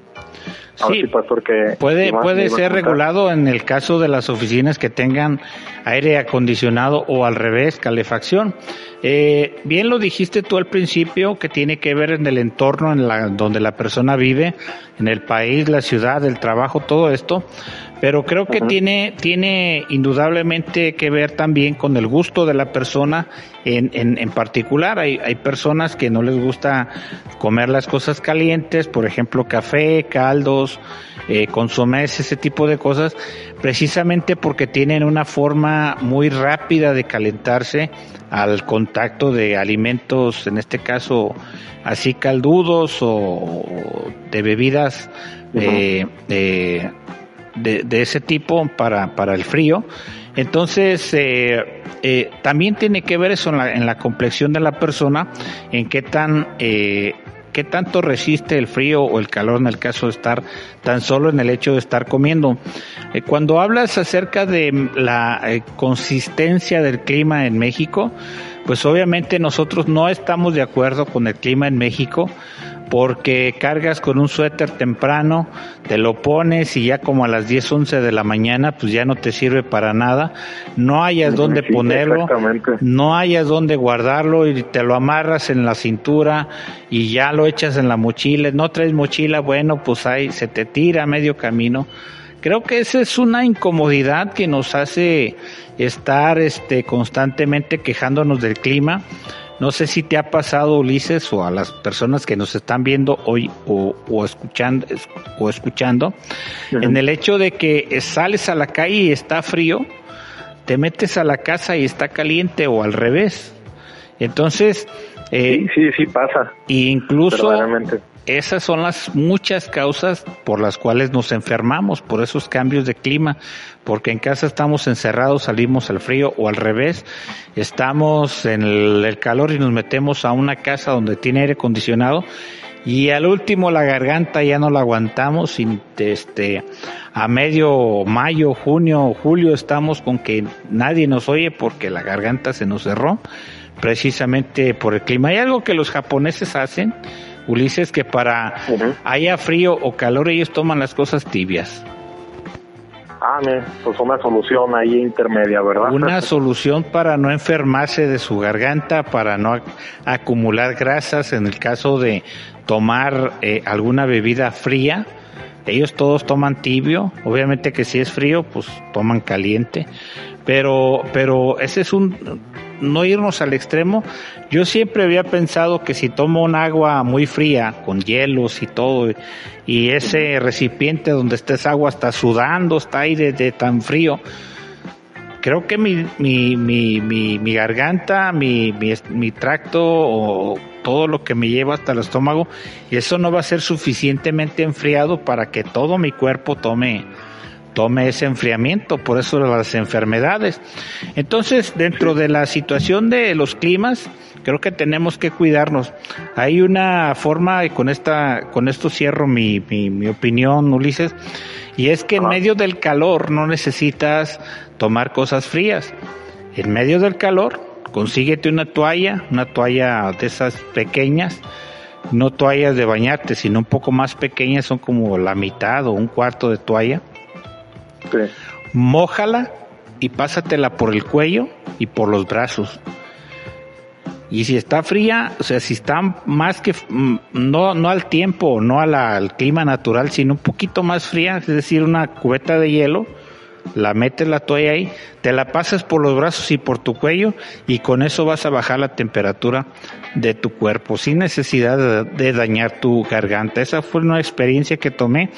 Ahora Sí, sí, pastor, que Puede, ¿qué más me puede ser regulado en el caso de las oficinas que tengan aire acondicionado o al revés, calefacción. Eh, bien lo dijiste tú al principio, que tiene que ver en el entorno en la, donde la persona vive, en el país, la ciudad, el trabajo, todo esto. Pero creo que tiene, tiene indudablemente que ver también con el gusto de la persona en, en, en particular. Hay, hay personas que no les gusta comer las cosas calientes, por ejemplo, café, caldos, eh, ese tipo de cosas, precisamente porque tienen una forma muy rápida de calentarse al contacto de alimentos, en este caso así caldudos o de bebidas eh, eh, de, de ese tipo para, para el frío. Entonces, eh, eh, también tiene que ver eso en la, en la complexión de la persona, en qué tan, eh, qué tanto resiste el frío o el calor en el caso de estar tan solo en el hecho de estar comiendo. Eh, cuando hablas acerca de la eh, consistencia del clima en México, pues obviamente nosotros no estamos de acuerdo con el clima en México porque cargas con un suéter temprano, te lo pones y ya como a las 10, 11 de la mañana, pues ya no te sirve para nada, no hayas dónde Sí, ponerlo, no hayas dónde guardarlo y te lo amarras en la cintura y ya lo echas en la mochila, no traes mochila, bueno, pues ahí se te tira a medio camino. Creo que esa es una incomodidad que nos hace estar este constantemente quejándonos del clima. No sé si te ha pasado, Ulises, o a las personas que nos están viendo hoy o, o escuchando, o escuchando, en el hecho de que sales a la calle y está frío, te metes a la casa y está caliente o al revés. Entonces, eh, sí, sí, sí pasa. y incluso. Esas son las muchas causas por las cuales nos enfermamos, por esos cambios de clima, porque en casa estamos encerrados, salimos al frío o al revés, estamos en el, calor y nos metemos a una casa donde tiene aire acondicionado y al último la garganta ya no la aguantamos y este a medio mayo, junio julio estamos con que nadie nos oye porque la garganta se nos cerró precisamente por el clima. Hay algo que los japoneses hacen, Ulises, que para haya frío o calor ellos toman las cosas tibias. Ah, pues una solución ahí intermedia, ¿verdad? Una solución para no enfermarse de su garganta, para no ac- acumular grasas en el caso de tomar eh, alguna bebida fría. Ellos todos toman tibio, obviamente que si es frío, pues toman caliente. Pero, pero ese es un, no irnos al extremo. Yo siempre había pensado que si tomo un agua muy fría, con hielos y todo, y ese recipiente donde está esa agua está sudando, está ahí de, tan frío, creo que mi, mi, mi, mi, garganta, mi, tracto o todo lo que me lleva hasta el estómago, eso no va a ser suficientemente enfriado para que todo mi cuerpo tome, tome ese enfriamiento, por eso las enfermedades. Entonces, dentro de la situación de los climas, creo que tenemos que cuidarnos. Hay una forma, y con esta, con esto cierro mi, mi, mi opinión, Ulises, y es que en medio del calor no necesitas tomar cosas frías. En medio del calor consíguete una toalla, una toalla de esas pequeñas, no toallas de bañarte, sino un poco más pequeñas, son como la mitad o un cuarto de toalla. Mójala y pásatela por el cuello y por los brazos. Y si está fría, o sea, si está más que, mm, no, no al tiempo, no al clima natural, sino un poquito más fría, es decir, una cubeta de hielo, la metes la toalla ahí, te la pasas por los brazos y por tu cuello y con eso vas a bajar la temperatura de tu cuerpo sin necesidad de, dañar tu garganta. Esa fue una experiencia que tomé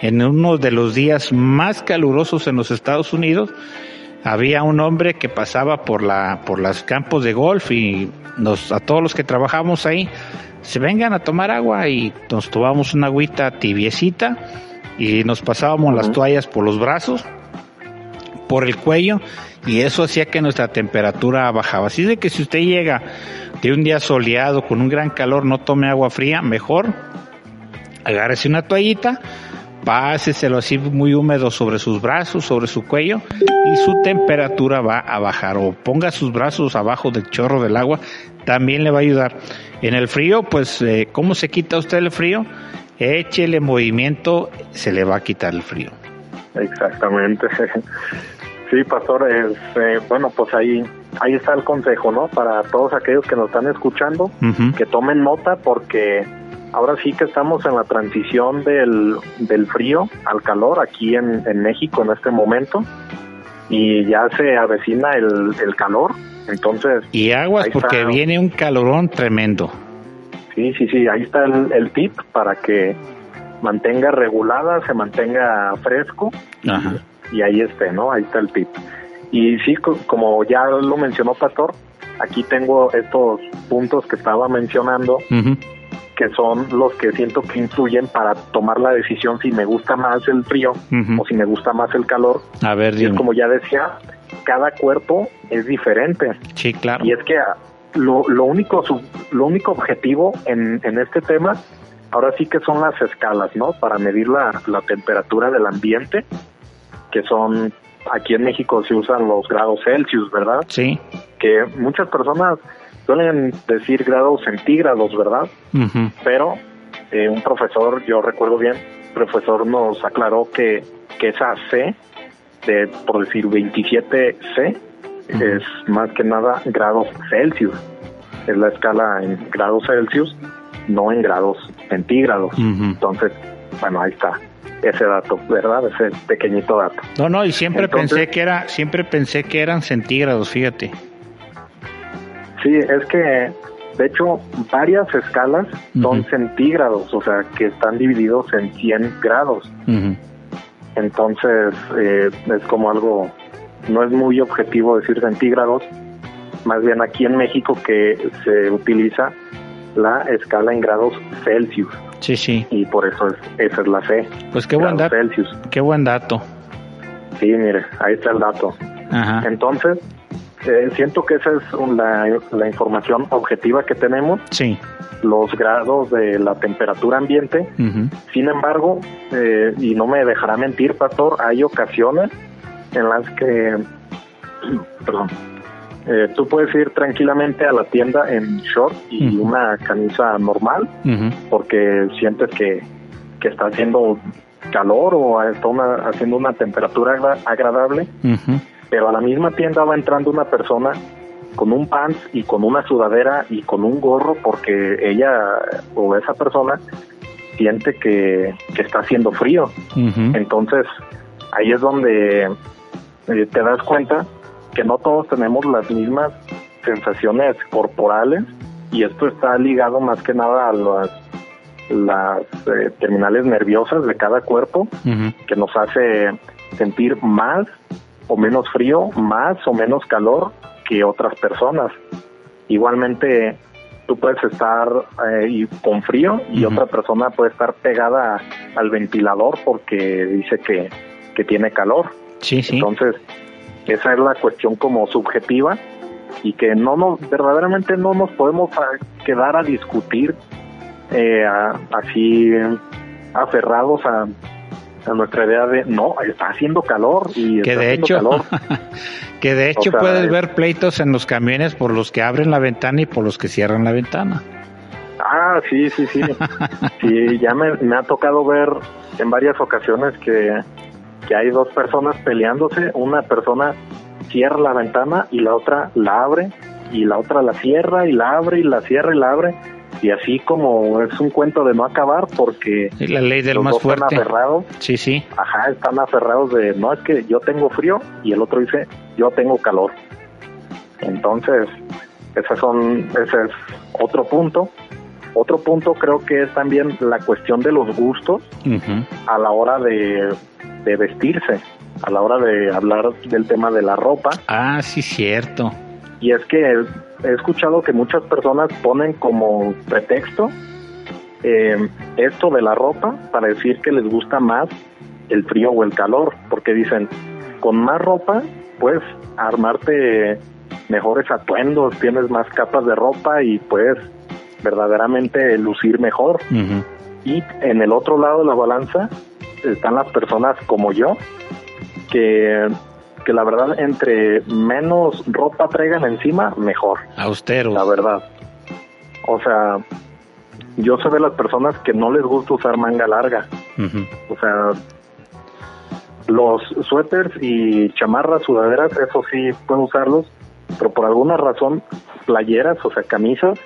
en uno de los días más calurosos en los Estados Unidos. Había un hombre que pasaba por la por los campos de golf y nos a todos los que trabajamos ahí se vengan a tomar agua y nos tomamos una agüita tibiecita y nos pasábamos las toallas por los brazos por el cuello y eso hacía que nuestra temperatura bajaba. Así de que si usted llega de un día soleado con un gran calor, no tome agua fría, mejor agárrese una toallita, páseselo así muy húmedo sobre sus brazos, sobre su cuello y su temperatura va a bajar o ponga sus brazos abajo del chorro del agua, también le va a ayudar. En el frío, pues, eh, ¿cómo se quita usted el frío? Échele movimiento, se le va a quitar el frío. Exactamente. Sí, pastor, eh, bueno, pues ahí ahí está el consejo, ¿no? Para todos aquellos que nos están escuchando, que tomen nota porque ahora sí que estamos en la transición del, del frío al calor aquí en, en México en este momento y ya se avecina el, el calor, entonces... Y aguas porque viene un calorón tremendo. Sí, sí, sí, ahí está el, el tip para que mantenga regulada, se mantenga fresco Ajá y ahí esté, ¿no? Ahí está el tip. Y sí, como ya lo mencionó Pastor, aquí tengo estos puntos que estaba mencionando, que son los que siento que influyen para tomar la decisión si me gusta más el frío o si me gusta más el calor. A ver, y es como ya decía, cada cuerpo es diferente. Sí, claro. Y es que lo, lo único lo único objetivo en, en este tema ahora sí que son las escalas, ¿no? Para medir la, la temperatura del ambiente que son, aquí en México se usan los grados Celsius, ¿verdad? Sí. Que muchas personas suelen decir grados centígrados, ¿verdad? Pero eh, un profesor, yo recuerdo bien, profesor nos aclaró que, que esa C, de, por decir 27C, es más que nada grados Celsius. Es la escala en grados Celsius, no en grados centígrados. Entonces, bueno, ahí está ese dato, ¿verdad? Ese pequeñito dato. No, no, y siempre pensé que era, siempre pensé que eran centígrados, fíjate. Sí, es que de hecho varias escalas son centígrados, o sea, que están divididos en 100 grados. Entonces, eh, es como algo, no es muy objetivo decir centígrados, más bien aquí en México que se utiliza la escala en grados Celsius. Sí, sí. Y por eso es, esa es la fe. Pues qué buen dato. Qué buen dato. Sí, mire, ahí está el dato. Ajá. Entonces, eh, siento que esa es la, información objetiva que tenemos. Sí. Los grados de la temperatura ambiente. Sin embargo, eh, y no me dejará mentir, Pastor, hay ocasiones en las que, perdón, eh, tú puedes ir tranquilamente a la tienda en short y una camisa normal porque sientes que, que está haciendo calor o está haciendo una temperatura agradable, pero a la misma tienda va entrando una persona con un pants y con una sudadera y con un gorro porque ella o esa persona siente que, que está haciendo frío. Entonces, ahí es donde eh, te das cuenta que no todos tenemos las mismas sensaciones corporales y esto está ligado más que nada a las, las eh, terminales nerviosas de cada cuerpo que nos hace sentir más o menos frío, más o menos calor que otras personas. Igualmente, tú puedes estar eh, con frío y otra persona puede estar pegada al ventilador porque dice que, que tiene calor. Sí, sí. Entonces, esa es la cuestión como subjetiva y que no nos, verdaderamente no nos podemos quedar a discutir eh, así aferrados a, a nuestra idea de no, está haciendo calor y que de hecho que de hecho puedes ver pleitos en los camiones por los que abren la ventana y por los que cierran la ventana. Ah, sí, sí, sí. sí, ya me, me ha tocado ver en varias ocasiones que, que hay dos personas peleándose, una persona cierra la ventana y la otra la abre y la otra la cierra y la abre y la cierra y la abre y así como es un cuento de no acabar porque la ley del más fuerte están aferrados. Sí sí. Ajá están aferrados de no es que yo tengo frío y el otro dice yo tengo calor entonces ese son ese es otro punto. Otro punto creo que es también la cuestión de los gustos a la hora de, de vestirse a la hora de hablar del tema de la ropa. Ah sí cierto. Y es que he escuchado que muchas personas ponen como pretexto eh, esto de la ropa para decir que les gusta más el frío o el calor, porque dicen, con más ropa puedes armarte mejores atuendos, tienes más capas de ropa y puedes verdaderamente lucir mejor. Y en el otro lado de la balanza están las personas como yo, que que la verdad entre menos ropa traigan encima, mejor. Austero. La verdad. O sea, yo soy de las personas que no les gusta usar manga larga. O sea, los suéteres y chamarras, sudaderas, eso sí puedo usarlos, pero por alguna razón, playeras, o sea, camisas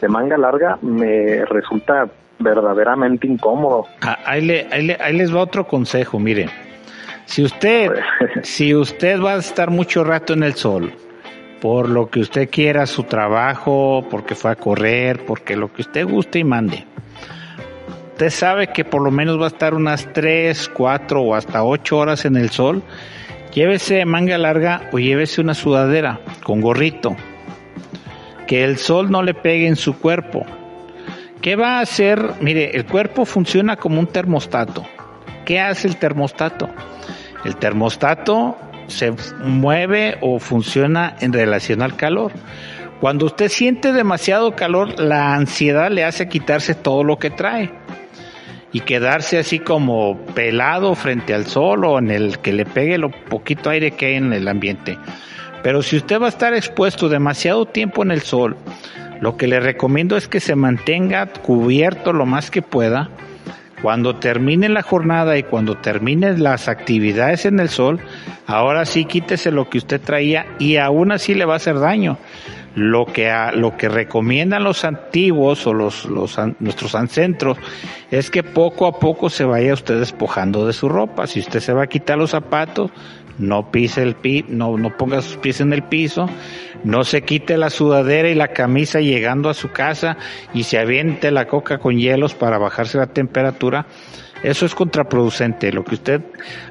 de manga larga, me resulta verdaderamente incómodo. Ah, ahí, ahí les va otro consejo, miren si usted, si usted va a estar mucho rato en el sol, por lo que usted quiera, su trabajo, porque fue a correr, porque lo que usted guste y mande. Usted sabe que por lo menos va a estar unas 3, 4 o hasta 8 horas en el sol. Llévese manga larga o llévese una sudadera con gorrito. Que el sol no le pegue en su cuerpo. ¿Qué va a hacer? Mire, el cuerpo funciona como un termostato. ¿Qué hace el termostato? El termostato se mueve o funciona en relación al calor. Cuando usted siente demasiado calor, la ansiedad le hace quitarse todo lo que trae y quedarse así como pelado frente al sol o en el que le pegue lo poquito aire que hay en el ambiente. Pero si usted va a estar expuesto demasiado tiempo en el sol, lo que le recomiendo es que se mantenga cubierto lo más que pueda cuando termine la jornada y cuando termine las actividades en el sol, ahora sí quítese lo que usted traía y aún así le va a hacer daño. Lo que, lo que recomiendan los antiguos o los, los, nuestros ancestros es que poco a poco se vaya usted despojando de su ropa. Si usted se va a quitar los zapatos, no pise el pi, no, no ponga sus pies en el piso, no se quite la sudadera y la camisa llegando a su casa y se aviente la coca con hielos para bajarse la temperatura. Eso es contraproducente. Lo que usted,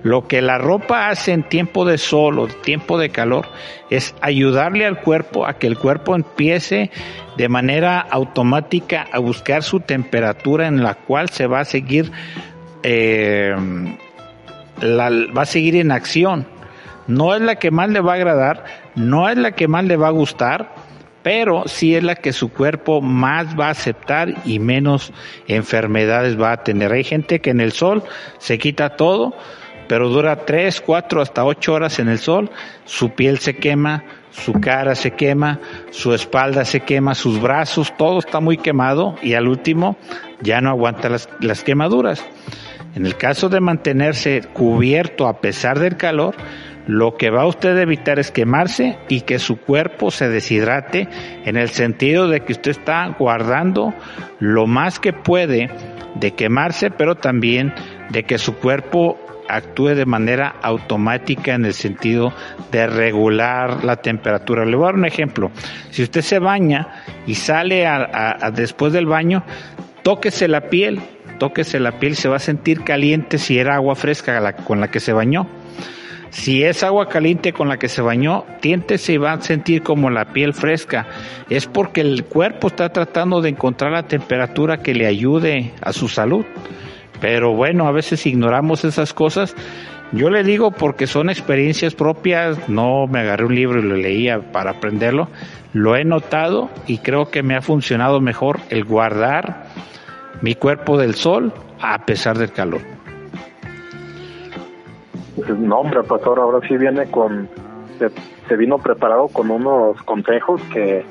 lo que la ropa hace en tiempo de sol o tiempo de calor es ayudarle al cuerpo a que el cuerpo empiece de manera automática a buscar su temperatura en la cual se va a seguir, eh, va a seguir en acción no es la que más le va a agradar, no es la que más le va a gustar, pero sí es la que su cuerpo más va a aceptar y menos enfermedades va a tener. Hay gente que en el sol se quita todo, pero dura 3, 4, hasta 8 horas en el sol, su piel se quema, su cara se quema, su espalda se quema, sus brazos, todo está muy quemado y al último ya no aguanta las, las quemaduras. En el caso de mantenerse cubierto a pesar del calor, lo que va a usted evitar es quemarse y que su cuerpo se deshidrate en el sentido de que usted está guardando lo más que puede de quemarse, pero también de que su cuerpo actúe de manera automática en el sentido de regular la temperatura. Le voy a dar un ejemplo. Si usted se baña y sale a, después del baño, tóquese la piel, tóquese la piel, se va a sentir caliente si era agua fresca con la que se bañó. Si es agua caliente con la que se bañó, tiéntese y va a sentir como la piel fresca. Es porque el cuerpo está tratando de encontrar la temperatura que le ayude a su salud. Pero bueno, a veces ignoramos esas cosas. Yo le digo porque son experiencias propias, no me agarré un libro y lo leía para aprenderlo. Lo he notado y creo que me ha funcionado mejor el guardar mi cuerpo del sol a pesar del calor. No, hombre, pastor, ahora sí viene con, se, vino preparado con unos consejos que,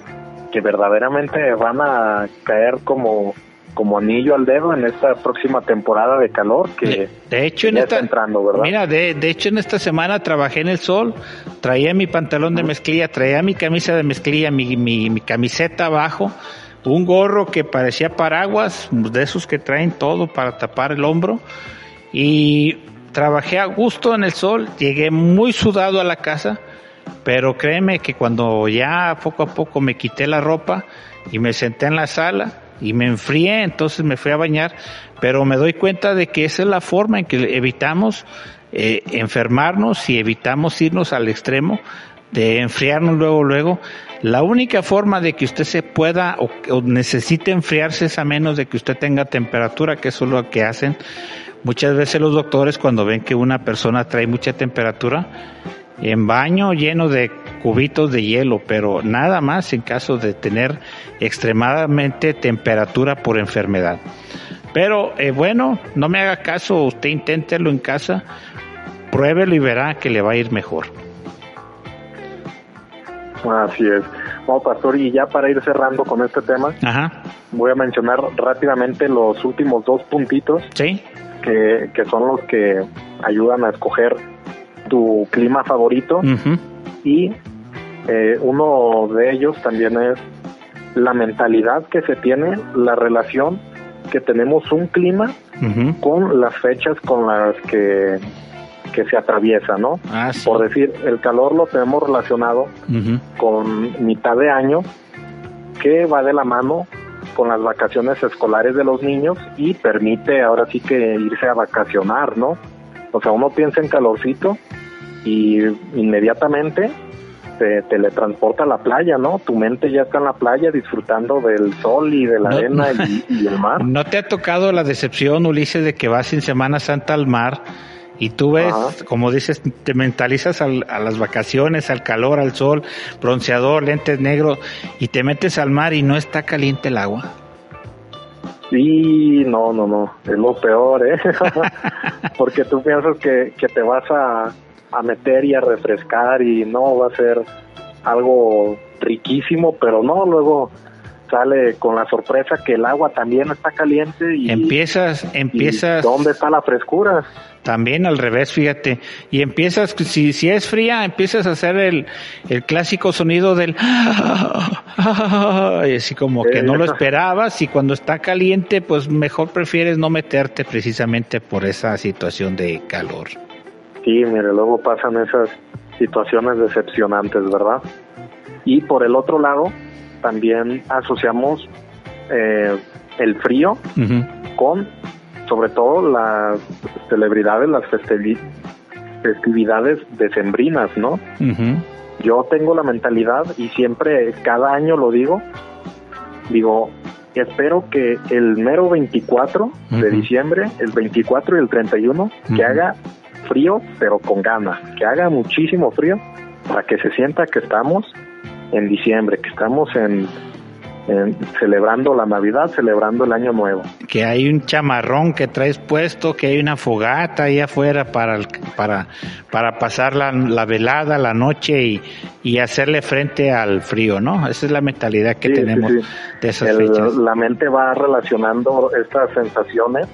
que verdaderamente van a caer como como anillo al dedo en esta próxima temporada de calor que de, hecho en esta, está entrando, ¿verdad? Mira, de, de, hecho en esta semana trabajé en el sol, traía mi pantalón de mezclilla, traía mi camisa de mezclilla, mi, mi, mi camiseta abajo, un gorro que parecía paraguas, de esos que traen todo para tapar el hombro y trabajé a gusto en el sol, llegué muy sudado a la casa, pero créeme que cuando ya poco a poco me quité la ropa y me senté en la sala y me enfrié, entonces me fui a bañar, pero me doy cuenta de que esa es la forma en que evitamos eh, enfermarnos y evitamos irnos al extremo de enfriarnos luego, luego. La única forma de que usted se pueda o, necesite enfriarse es a menos de que usted tenga temperatura, que es lo que hacen Muchas veces los doctores cuando ven que una persona trae mucha temperatura, en baño lleno de cubitos de hielo, pero nada más en caso de tener extremadamente temperatura por enfermedad. Pero eh, bueno, no me haga caso, usted inténtelo en casa, pruébelo y verá que le va a ir mejor. Así es. Bueno, Pastor, y ya para ir cerrando con este tema, voy a mencionar rápidamente los últimos dos puntitos. Sí que, son los que ayudan a escoger tu clima favorito. Y eh, uno de ellos también es la mentalidad que se tiene, la relación que tenemos un clima con las fechas con las que, que se atraviesa, ¿no? Ah, Por decir, el calor lo tenemos relacionado con mitad de año que va de la mano con las vacaciones escolares de los niños y permite ahora sí que irse a vacacionar, ¿no? O sea, uno piensa en calorcito y inmediatamente te teletransporta a la playa, ¿no? Tu mente ya está en la playa disfrutando del sol y de la arena y, el mar. ¿No te ha tocado la decepción, Ulises, de que vas en Semana Santa al mar y tú ves, como dices, te mentalizas a las vacaciones, al calor, al sol, bronceador, lentes negros, y te metes al mar y no está caliente el agua. Sí, no, no, no, es lo peor, ¿eh? Porque tú piensas que, que te vas a, a meter y a refrescar y no va a ser algo riquísimo, pero no, luego sale con la sorpresa que el agua también está caliente y empiezas empiezas dónde está la frescura también al revés fíjate. Y empiezas si si es fría empiezas a hacer el, el clásico sonido del y así como que no lo esperabas y cuando está caliente pues mejor prefieres no meterte precisamente por esa situación de calor. Sí mire luego pasan esas situaciones decepcionantes verdad y por el otro lado también asociamos eh, el frío con, sobre todo, las celebridades, las festividades decembrinas, ¿no? Yo tengo la mentalidad y siempre, cada año lo digo, digo, espero que el mero 24 de diciembre, el 24 y el 31, que haga frío, pero con ganas, que haga muchísimo frío, para que se sienta que estamos en diciembre, que estamos en, celebrando la Navidad, celebrando el Año Nuevo. Que hay un chamarrón que traes puesto, que hay una fogata ahí afuera para, para, para pasar la, la velada, la noche y, y, hacerle frente al frío, ¿no? Esa es la mentalidad que tenemos de esas fechas. La mente va relacionando estas sensaciones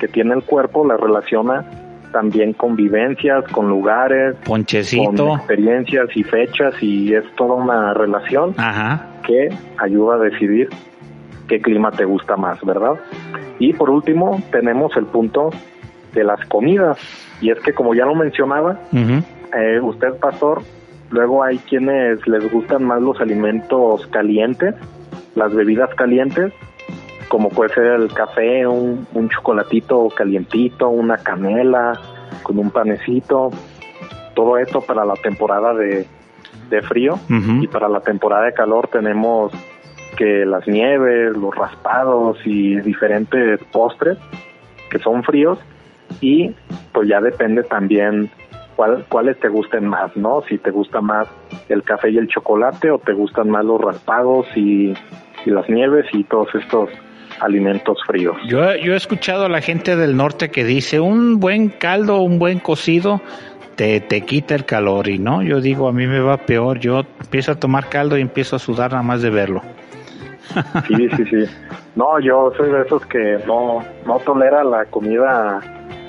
que tiene el cuerpo, la relaciona también con vivencias, con lugares, Ponchecito. con experiencias y fechas y es toda una relación que ayuda a decidir qué clima te gusta más, ¿verdad? Y por último tenemos el punto de las comidas. Y es que como ya lo mencionaba, eh, usted, pastor, luego hay quienes les gustan más los alimentos calientes, las bebidas calientes, como puede ser el café, un, un chocolatito calientito, una canela con un panecito, todo esto para la temporada de, de frío y para la temporada de calor tenemos que las nieves, los raspados y diferentes postres que son fríos y pues ya depende también cuál, cuáles te gusten más, ¿no? Si te gusta más el café y el chocolate o te gustan más los raspados y, y las nieves y todos estos alimentos fríos. Yo, yo he escuchado a la gente del norte que dice un buen caldo, un buen cocido te, te quita el calor y no, yo digo a mí me va peor, yo empiezo a tomar caldo y empiezo a sudar nada más de verlo. Sí, sí, sí. No, yo soy de esos que no, no tolera la comida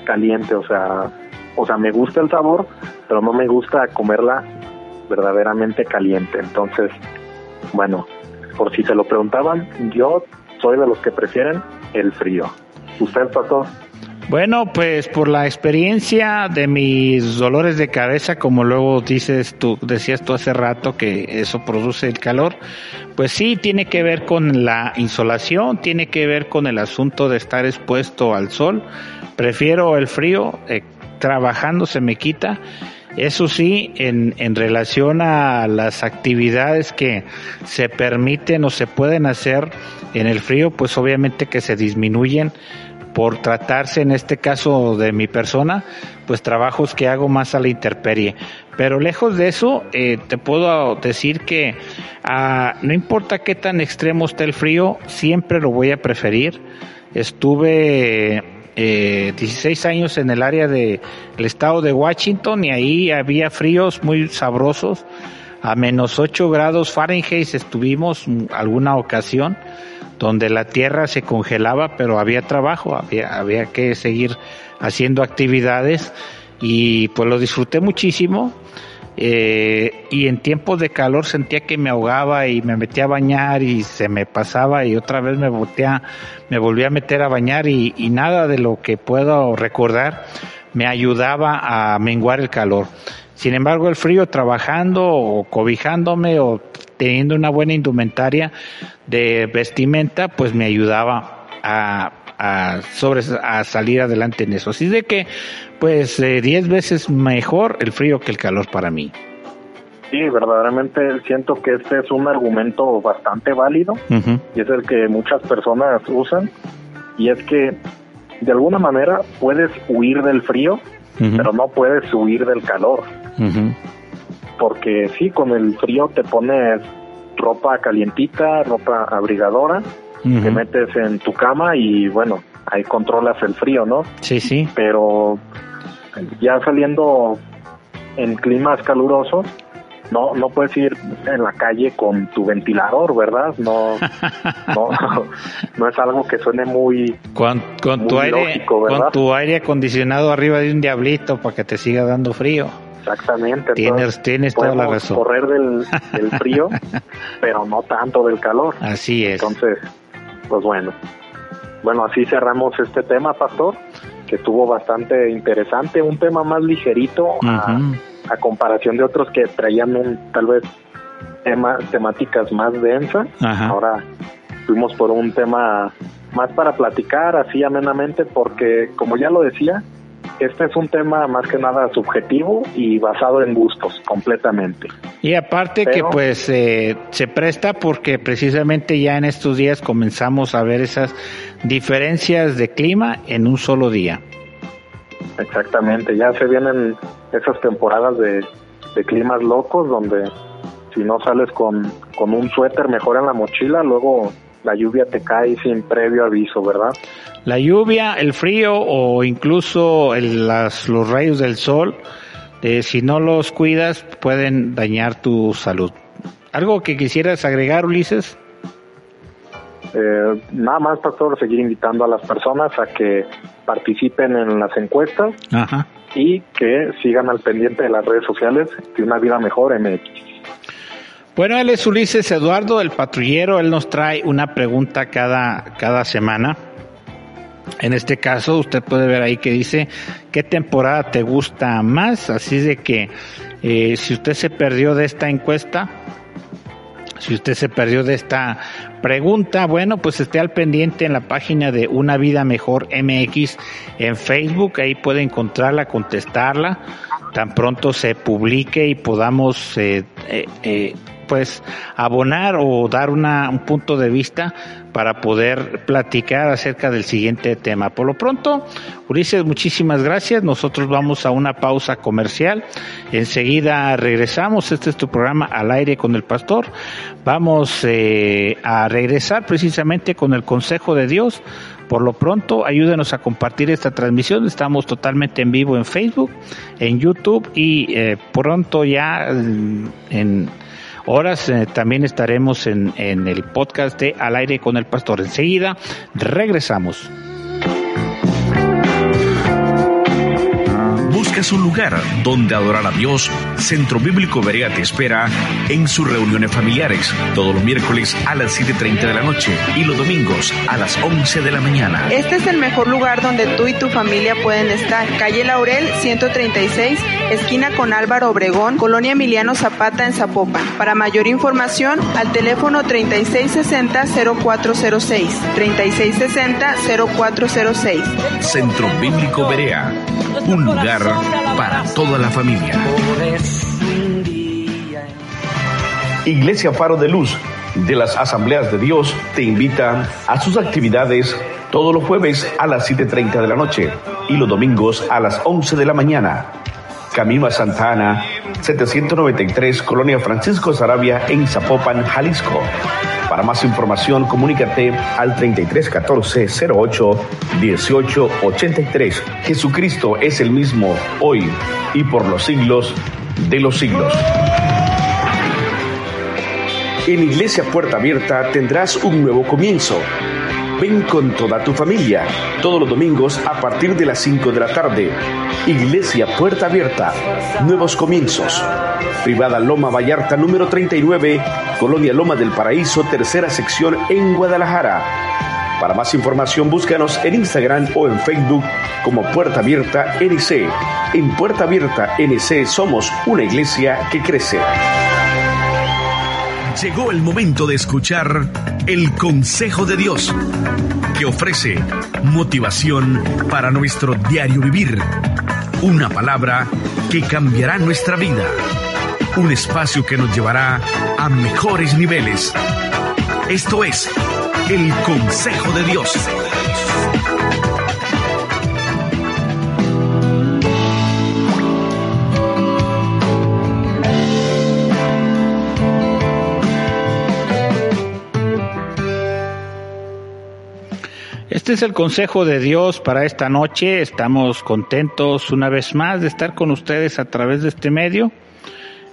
caliente, o sea, o sea, me gusta el sabor, pero no me gusta comerla verdaderamente caliente. Entonces, bueno, por si se lo preguntaban, yo soy de los que prefieren el frío. ¿Usted, pasó? Bueno, pues por la experiencia de mis dolores de cabeza, como luego dices tú, decías tú hace rato que eso produce el calor, pues sí tiene que ver con la insolación, tiene que ver con el asunto de estar expuesto al sol. Prefiero el frío, eh, trabajando se me quita. Eso sí, en, en relación a las actividades que se permiten o se pueden hacer en el frío, pues obviamente que se disminuyen por tratarse en este caso de mi persona, pues trabajos que hago más a la intemperie. Pero lejos de eso, eh, te puedo decir que ah, no importa qué tan extremo esté el frío, siempre lo voy a preferir. Estuve eh, 16 años en el área del estado de Washington y ahí había fríos muy sabrosos. A menos 8 grados Fahrenheit estuvimos alguna ocasión donde la tierra se congelaba, pero había trabajo, había, había que seguir haciendo actividades y pues lo disfruté muchísimo. Eh, y en tiempos de calor sentía que me ahogaba y me metía a bañar y se me pasaba y otra vez me volvía, me volví a meter a bañar y, y nada de lo que puedo recordar me ayudaba a menguar el calor. Sin embargo, el frío trabajando o cobijándome o teniendo una buena indumentaria de vestimenta, pues me ayudaba a, a, sobre, a salir adelante en eso. Así de que, pues, eh, diez veces mejor el frío que el calor para mí. Sí, verdaderamente siento que este es un argumento bastante válido y es el que muchas personas usan. Y es que de alguna manera puedes huir del frío, pero no puedes huir del calor, porque sí, con el frío te pones ropa calientita, ropa abrigadora, te Ujú. metes en tu cama y bueno, ahí controlas el frío, ¿no? Sí, sí. Pero ya saliendo en climas calurosos, no no puedes ir en la calle con tu ventilador, ¿verdad? No no, no es algo que suene muy Con, con Muy tu aire, ¿verdad? con tu aire acondicionado arriba de un diablito para que te siga dando frío. exactamente. Tienes- Entonces, tienes toda la razón. correr del, del frío, pero no tanto del calor. Así es. Entonces, pues bueno. Bueno, así cerramos este tema, Pastor, que estuvo bastante interesante, un tema más ligerito a, comparación de otros que traían un, tal vez tema, temáticas más densas. Ahora fuimos por un tema más para platicar así amenamente porque, como ya lo decía, este es un tema más que nada subjetivo y basado en gustos completamente. Y aparte que pues eh, se presta porque precisamente ya en estos días comenzamos a ver esas diferencias de clima en un solo día. Exactamente, ya se vienen esas temporadas de, de climas locos donde si no sales con, con un suéter mejor en la mochila, luego la lluvia te cae sin previo aviso, ¿verdad? La lluvia, el frío o incluso el- las, los rayos del sol, eh, si no los cuidas pueden dañar tu salud. ¿Algo que quisieras agregar, Ulises? Eh, nada más, Pastor, seguir invitando a las personas a que participen en las encuestas Ajá. y que sigan al pendiente de las redes sociales de Una Vida Mejor MX. Bueno, él es Ulises Eduardo, el patrullero. Él nos trae una pregunta cada, cada semana. En este caso, usted puede ver ahí que dice qué temporada te gusta más. Así de que eh, si usted se perdió de esta encuesta, si usted se perdió de esta pregunta, bueno, pues esté al pendiente en la página de Una Vida Mejor MX en Facebook. Ahí puede encontrarla, contestarla. Tan pronto se publique y podamos eh, eh, pues abonar o dar una, un punto de vista para poder platicar acerca del siguiente tema. Por lo pronto, Ulises, muchísimas gracias. Nosotros vamos a una pausa comercial. Enseguida regresamos. Este es tu programa al aire con el pastor. Vamos eh, a regresar precisamente con el consejo de Dios. Por lo pronto, ayúdenos a compartir esta transmisión. Estamos totalmente en vivo en Facebook, en YouTube y eh, pronto ya en horas. Eh, también estaremos en, en el podcast de Al aire con el pastor. Enseguida regresamos. Buscas un lugar donde adorar a Dios, Centro Bíblico Berea te espera en sus reuniones familiares todos los miércoles a las 7.30 de la noche y los domingos a las 11 de la mañana. Este es el mejor lugar donde tú y tu familia pueden estar. Calle Laurel 136, esquina con Álvaro Obregón, Colonia Emiliano Zapata en Zapopan. Para mayor información, al teléfono 3660-0406. 3660-0406. Centro Bíblico Berea, un lugar para toda la familia. Iglesia Faro de Luz de las Asambleas de Dios te invita a sus actividades todos los jueves a las 7.30 de la noche y los domingos a las 11 de la mañana. Camino a Santa Ana, 793, Colonia Francisco Sarabia en Zapopan, Jalisco. Para más información, comunícate al 3314 08 18 83. Jesucristo es el mismo hoy y por los siglos de los siglos. En Iglesia Puerta Abierta tendrás un nuevo comienzo. Ven con toda tu familia, todos los domingos a partir de las 5 de la tarde. Iglesia Puerta Abierta, nuevos comienzos. Privada Loma Vallarta número 39, Colonia Loma del Paraíso, tercera sección en Guadalajara. Para más información búscanos en Instagram o en Facebook como Puerta Abierta NC. En Puerta Abierta NC somos una iglesia que crece. Llegó el momento de escuchar el consejo de Dios, que ofrece motivación para nuestro diario vivir. Una palabra que cambiará nuestra vida. Un espacio que nos llevará a mejores niveles. Esto es el consejo de Dios. Este es el consejo de Dios para esta noche. Estamos contentos una vez más de estar con ustedes a través de este medio.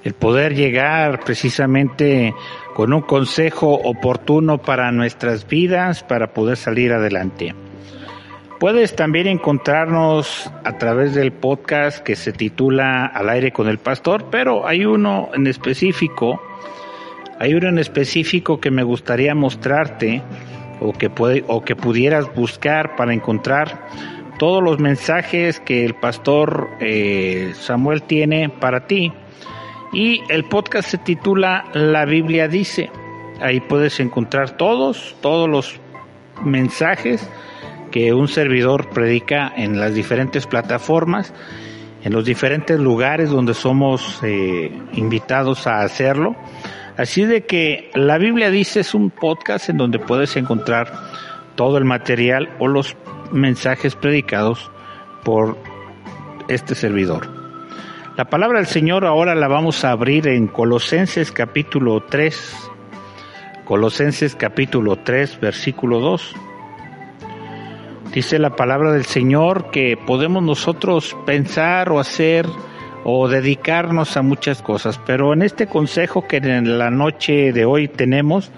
El poder llegar precisamente con un consejo oportuno para nuestras vidas, para poder salir adelante. Puedes también encontrarnos a través del podcast que se titula Al aire con el pastor, pero hay uno en específico, hay uno en específico que me gustaría mostrarte o que, puede, o que pudieras buscar para encontrar todos los mensajes que el pastor eh, Samuel tiene para ti. Y el podcast se titula La Biblia dice. Ahí puedes encontrar todos, todos los mensajes que un servidor predica en las diferentes plataformas, en los diferentes lugares donde somos eh, invitados a hacerlo. Así de que la Biblia dice es un podcast en donde puedes encontrar todo el material o los mensajes predicados por este servidor. La palabra del Señor ahora la vamos a abrir en Colosenses capítulo 3. Colosenses capítulo 3 versículo 2. Dice la palabra del Señor que podemos nosotros pensar o hacer o dedicarnos a muchas cosas, pero en este consejo que en la noche de hoy tenemos,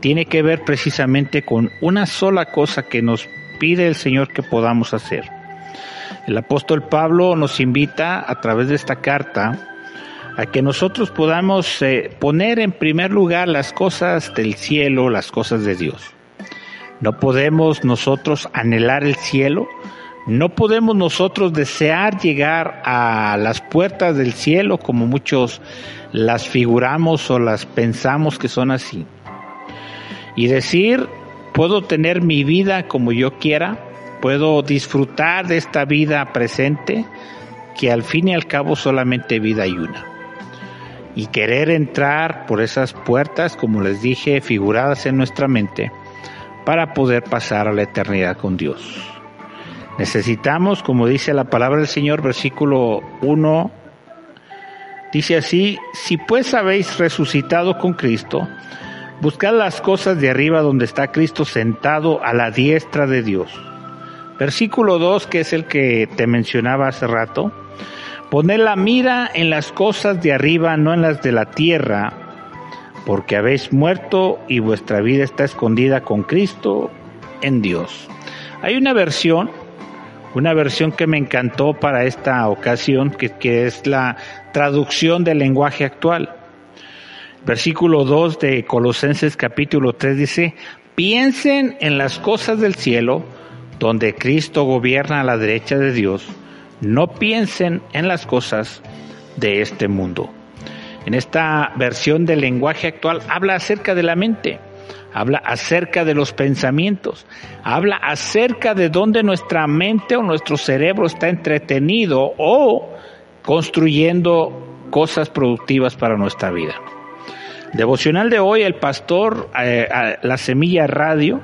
tiene que ver precisamente con una sola cosa que nos pide el Señor que podamos hacer. El apóstol Pablo nos invita a través de esta carta a que nosotros podamos eh, poner en primer lugar las cosas del cielo, las cosas de Dios. No podemos nosotros anhelar el cielo, no podemos nosotros desear llegar a las puertas del cielo como muchos las figuramos o las pensamos que son así. Y decir, puedo tener mi vida como yo quiera, puedo disfrutar de esta vida presente, que al fin y al cabo solamente vida hay una. Y querer entrar por esas puertas, como les dije, figuradas en nuestra mente, para poder pasar a la eternidad con Dios. Necesitamos, como dice la palabra del Señor, versículo 1, dice así, si pues habéis resucitado con Cristo, buscad las cosas de arriba donde está Cristo sentado a la diestra de Dios. Versículo 2, que es el que te mencionaba hace rato, poned la mira en las cosas de arriba, no en las de la tierra, porque habéis muerto y vuestra vida está escondida con Cristo en Dios. Hay una versión, una versión que me encantó para esta ocasión, que, es la traducción del lenguaje actual. Versículo 2 de Colosenses capítulo 3 dice, piensen en las cosas del cielo, donde Cristo gobierna a la derecha de Dios, no piensen en las cosas de este mundo. En esta versión del lenguaje actual habla acerca de la mente, habla acerca de los pensamientos, habla acerca de dónde nuestra mente o nuestro cerebro está entretenido o construyendo cosas productivas para nuestra vida. Devocional de hoy, el pastor eh, La Semilla Radio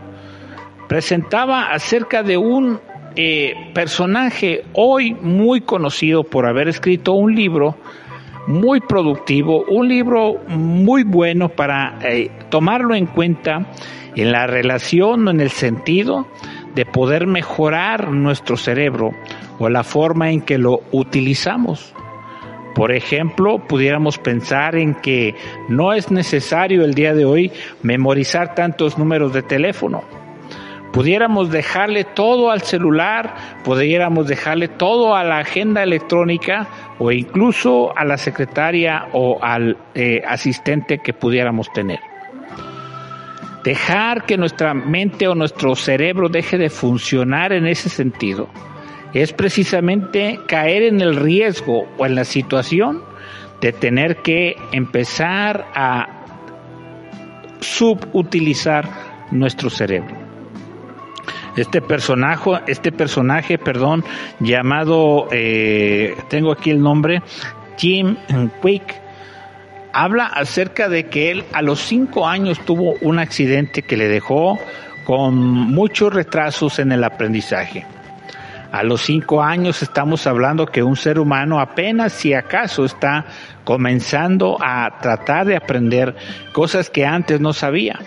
presentaba acerca de un eh, personaje hoy muy conocido por haber escrito un libro muy productivo, un libro muy bueno para eh, tomarlo en cuenta en la relación o en el sentido de poder mejorar nuestro cerebro o la forma en que lo utilizamos. Por ejemplo, pudiéramos pensar en que no es necesario el día de hoy memorizar tantos números de teléfono. Pudiéramos dejarle todo al celular, pudiéramos dejarle todo a la agenda electrónica o incluso a la secretaria o al eh, asistente que pudiéramos tener. Dejar que nuestra mente o nuestro cerebro deje de funcionar en ese sentido es precisamente caer en el riesgo o en la situación de tener que empezar a subutilizar nuestro cerebro. Este personaje, este personaje, perdón, llamado, eh, tengo aquí el nombre, Jim Quick, habla acerca de que él a los cinco años tuvo un accidente que le dejó con muchos retrasos en el aprendizaje. A los cinco años estamos hablando que un ser humano apenas si acaso está comenzando a tratar de aprender cosas que antes no sabía,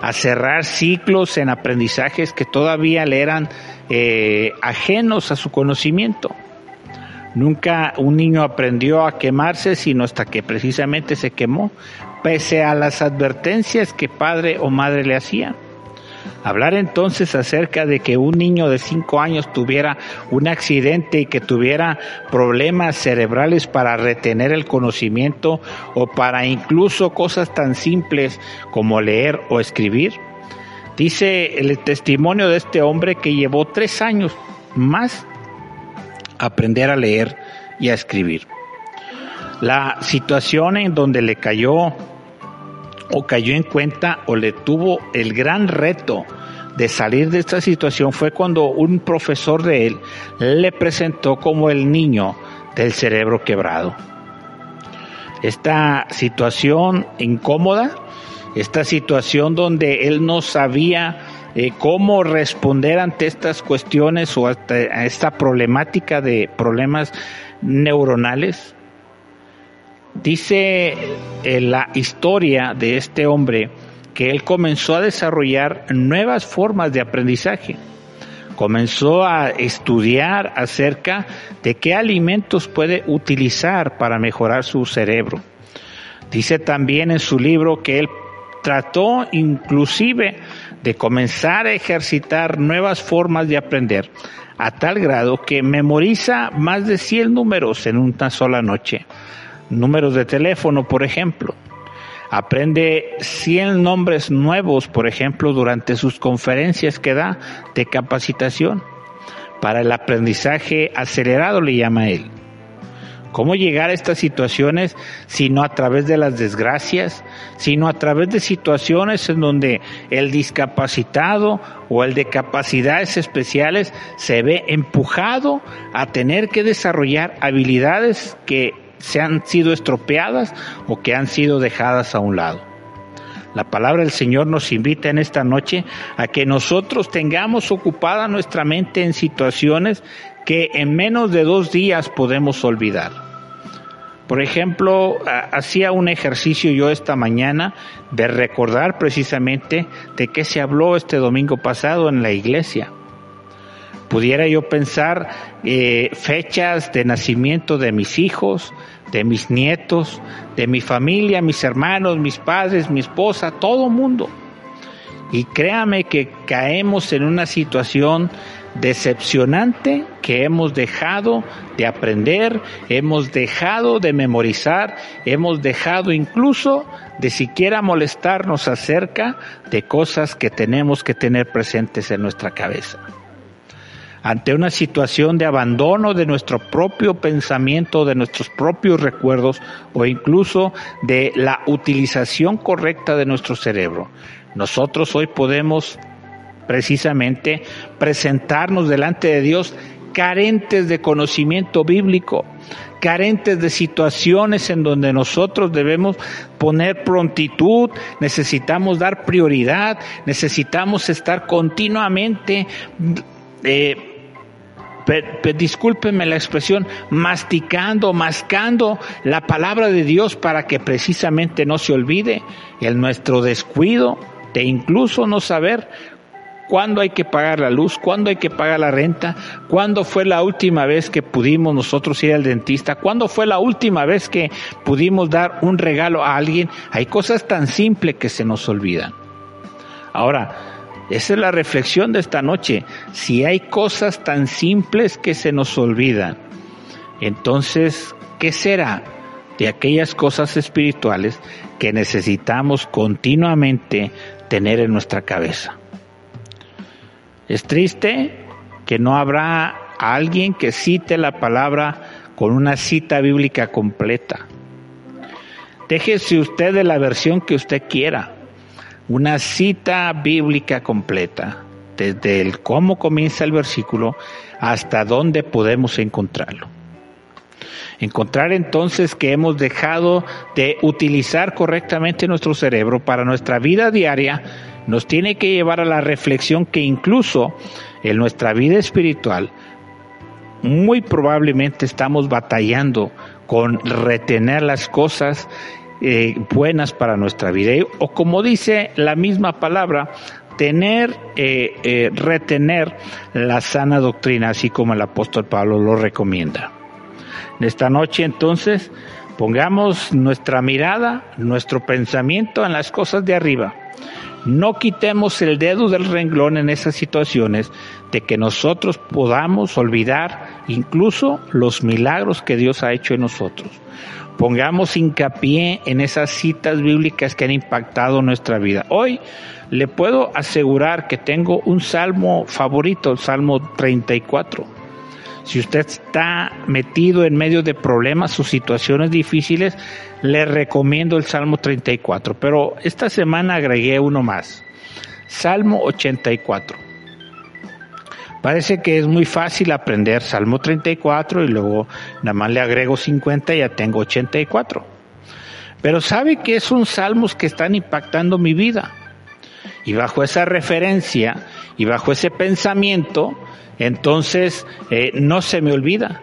a cerrar ciclos en aprendizajes que todavía le eran eh, ajenos a su conocimiento. Nunca un niño aprendió a quemarse sino hasta que precisamente se quemó, pese a las advertencias que padre o madre le hacían. Hablar entonces acerca de que un niño de cinco años tuviera un accidente y que tuviera problemas cerebrales para retener el conocimiento o para incluso cosas tan simples como leer o escribir. Dice el testimonio de este hombre que llevó tres años más aprender a leer y a escribir. La situación en donde le cayó o cayó en cuenta o le tuvo el gran reto de salir de esta situación fue cuando un profesor de él le presentó como el niño del cerebro quebrado. Esta situación incómoda, esta situación donde él no sabía eh, cómo responder ante estas cuestiones o a esta problemática de problemas neuronales, Dice eh, la historia de este hombre que él comenzó a desarrollar nuevas formas de aprendizaje. Comenzó a estudiar acerca de qué alimentos puede utilizar para mejorar su cerebro. Dice también en su libro que él trató inclusive de comenzar a ejercitar nuevas formas de aprender a tal grado que memoriza más de 100 números en una sola noche números de teléfono, por ejemplo. aprende 100 nombres nuevos, por ejemplo, durante sus conferencias que da de capacitación. Para el aprendizaje acelerado le llama él. ¿Cómo llegar a estas situaciones si no a través de las desgracias, sino a través de situaciones en donde el discapacitado o el de capacidades especiales se ve empujado a tener que desarrollar habilidades que se han sido estropeadas o que han sido dejadas a un lado? La palabra del Señor nos invita en esta noche a que nosotros tengamos ocupada nuestra mente en situaciones que en menos de dos días podemos olvidar. Por ejemplo, hacía un ejercicio yo esta mañana de recordar precisamente de qué se habló este domingo pasado en la iglesia. Pudiera yo pensar eh, fechas de nacimiento de mis hijos, de mis nietos, de mi familia, mis hermanos, mis padres, mi esposa, todo mundo. Y créame que caemos en una situación decepcionante que hemos dejado de aprender, hemos dejado de memorizar, hemos dejado incluso de siquiera molestarnos acerca de cosas que tenemos que tener presentes en nuestra cabeza ante una situación de abandono de nuestro propio pensamiento, de nuestros propios recuerdos o incluso de la utilización correcta de nuestro cerebro. Nosotros hoy podemos precisamente presentarnos delante de Dios carentes de conocimiento bíblico, carentes de situaciones en donde nosotros debemos poner prontitud, necesitamos dar prioridad, necesitamos estar continuamente eh, discúlpenme la expresión, masticando, mascando la palabra de Dios para que precisamente no se olvide el nuestro descuido de incluso no saber cuándo hay que pagar la luz, cuándo hay que pagar la renta, cuándo fue la última vez que pudimos nosotros ir al dentista, cuándo fue la última vez que pudimos dar un regalo a alguien. Hay cosas tan simples que se nos olvidan. Ahora, esa es la reflexión de esta noche. Si hay cosas tan simples que se nos olvidan, entonces, ¿qué será de aquellas cosas espirituales que necesitamos continuamente tener en nuestra cabeza? Es triste que no habrá alguien que cite la palabra con una cita bíblica completa. Déjese usted de la versión que usted quiera una cita bíblica completa, desde el cómo comienza el versículo hasta dónde podemos encontrarlo. Encontrar entonces que hemos dejado de utilizar correctamente nuestro cerebro para nuestra vida diaria nos tiene que llevar a la reflexión que incluso en nuestra vida espiritual muy probablemente estamos batallando con retener las cosas eh, buenas para nuestra vida. O como dice la misma palabra, tener, eh, eh, retener la sana doctrina, así como el apóstol Pablo lo recomienda. En esta noche entonces pongamos nuestra mirada, nuestro pensamiento en las cosas de arriba. No quitemos el dedo del renglón en esas situaciones de que nosotros podamos olvidar incluso los milagros que Dios ha hecho en nosotros pongamos hincapié en esas citas bíblicas que han impactado nuestra vida. Hoy le puedo asegurar que tengo un salmo favorito, el Salmo 34. Si usted está metido en medio de problemas o situaciones difíciles, le recomiendo el Salmo 34. Pero esta semana agregué uno más, Salmo 84. Parece que es muy fácil aprender Salmo 34 y luego nada más le agrego 50 y ya tengo 84. Pero sabe que son salmos que están impactando mi vida. Y bajo esa referencia y bajo ese pensamiento, entonces eh, no se me olvida.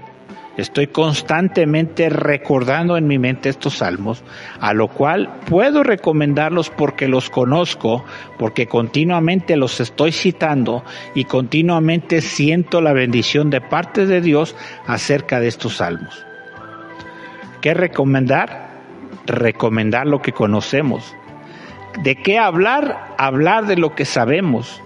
Estoy constantemente recordando en mi mente estos salmos, a lo cual puedo recomendarlos porque los conozco, porque continuamente los estoy citando y continuamente siento la bendición de parte de Dios acerca de estos salmos. ¿Qué recomendar? Recomendar lo que conocemos. ¿De qué hablar? Hablar de lo que sabemos.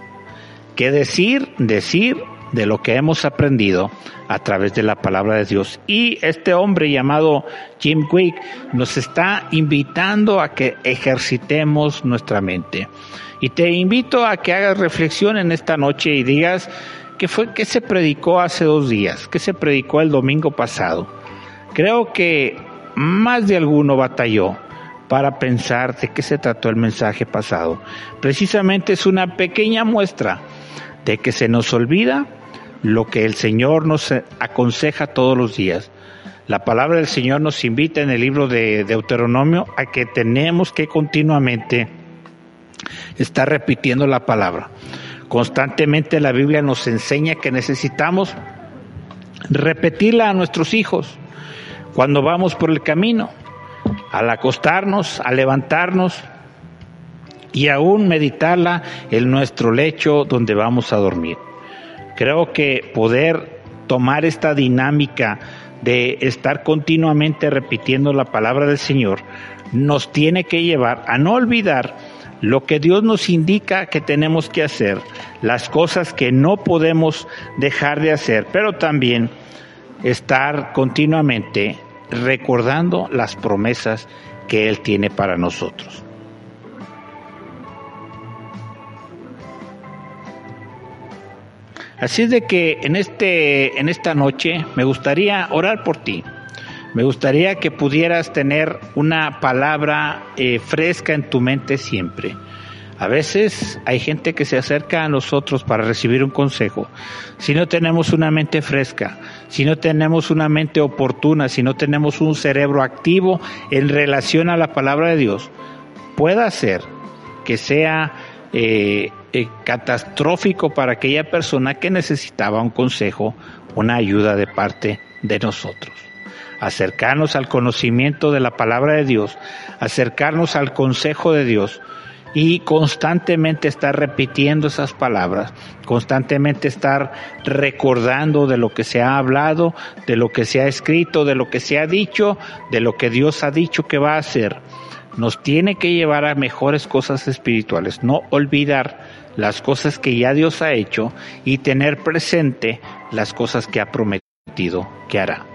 ¿Qué decir? Decir de lo que hemos aprendido a través de la palabra de Dios. Y este hombre llamado Jim Quick nos está invitando a que ejercitemos nuestra mente. Y te invito a que hagas reflexión en esta noche y digas qué fue qué se predicó hace dos días, qué se predicó el domingo pasado. Creo que más de alguno batalló para pensar de qué se trató el mensaje pasado. Precisamente es una pequeña muestra de que se nos olvida lo que el Señor nos aconseja todos los días. La palabra del Señor nos invita en el libro de Deuteronomio a que tenemos que continuamente estar repitiendo la palabra. Constantemente la Biblia nos enseña que necesitamos repetirla a nuestros hijos cuando vamos por el camino, al acostarnos, al levantarnos y aún meditarla en nuestro lecho donde vamos a dormir. Creo que poder tomar esta dinámica de estar continuamente repitiendo la palabra del Señor nos tiene que llevar a no olvidar lo que Dios nos indica que tenemos que hacer, las cosas que no podemos dejar de hacer, pero también estar continuamente recordando las promesas que Él tiene para nosotros. Así es de que en, este, en esta noche me gustaría orar por ti. Me gustaría que pudieras tener una palabra eh, fresca en tu mente siempre. A veces hay gente que se acerca a nosotros para recibir un consejo. Si no tenemos una mente fresca, si no tenemos una mente oportuna, si no tenemos un cerebro activo en relación a la palabra de Dios, puede ser que sea eh, eh, catastrófico para aquella persona que necesitaba un consejo, una ayuda de parte de nosotros. Acercarnos al conocimiento de la palabra de Dios, acercarnos al consejo de Dios y constantemente estar repitiendo esas palabras, constantemente estar recordando de lo que se ha hablado, de lo que se ha escrito, de lo que se ha dicho, de lo que Dios ha dicho que va a hacer nos tiene que llevar a mejores cosas espirituales, no olvidar las cosas que ya Dios ha hecho y tener presente las cosas que ha prometido que hará.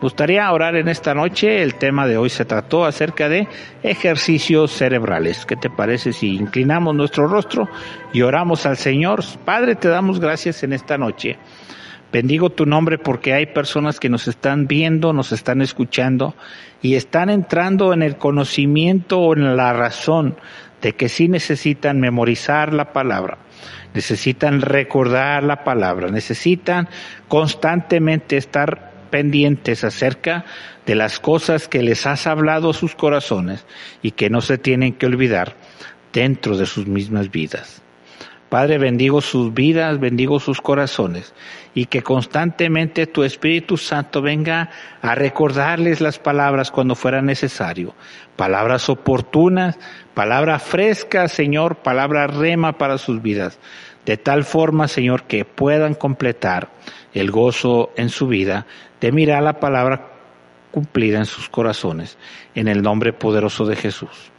Gustaría orar en esta noche. El tema de hoy se trató acerca de ejercicios cerebrales. ¿Qué te parece si inclinamos nuestro rostro y oramos al Señor? Padre, te damos gracias en esta noche Bendigo tu nombre porque hay personas que nos están viendo, nos están escuchando y están entrando en el conocimiento o en la razón de que sí necesitan memorizar la palabra, necesitan recordar la palabra, necesitan constantemente estar pendientes acerca de las cosas que les has hablado a sus corazones y que no se tienen que olvidar dentro de sus mismas vidas. Padre, bendigo sus vidas, bendigo sus corazones y que constantemente tu Espíritu Santo venga a recordarles las palabras cuando fuera necesario. Palabras oportunas, palabras frescas, Señor, palabras rema para sus vidas. De tal forma, Señor, que puedan completar el gozo en su vida de mirar la palabra cumplida en sus corazones. En el nombre poderoso de Jesús.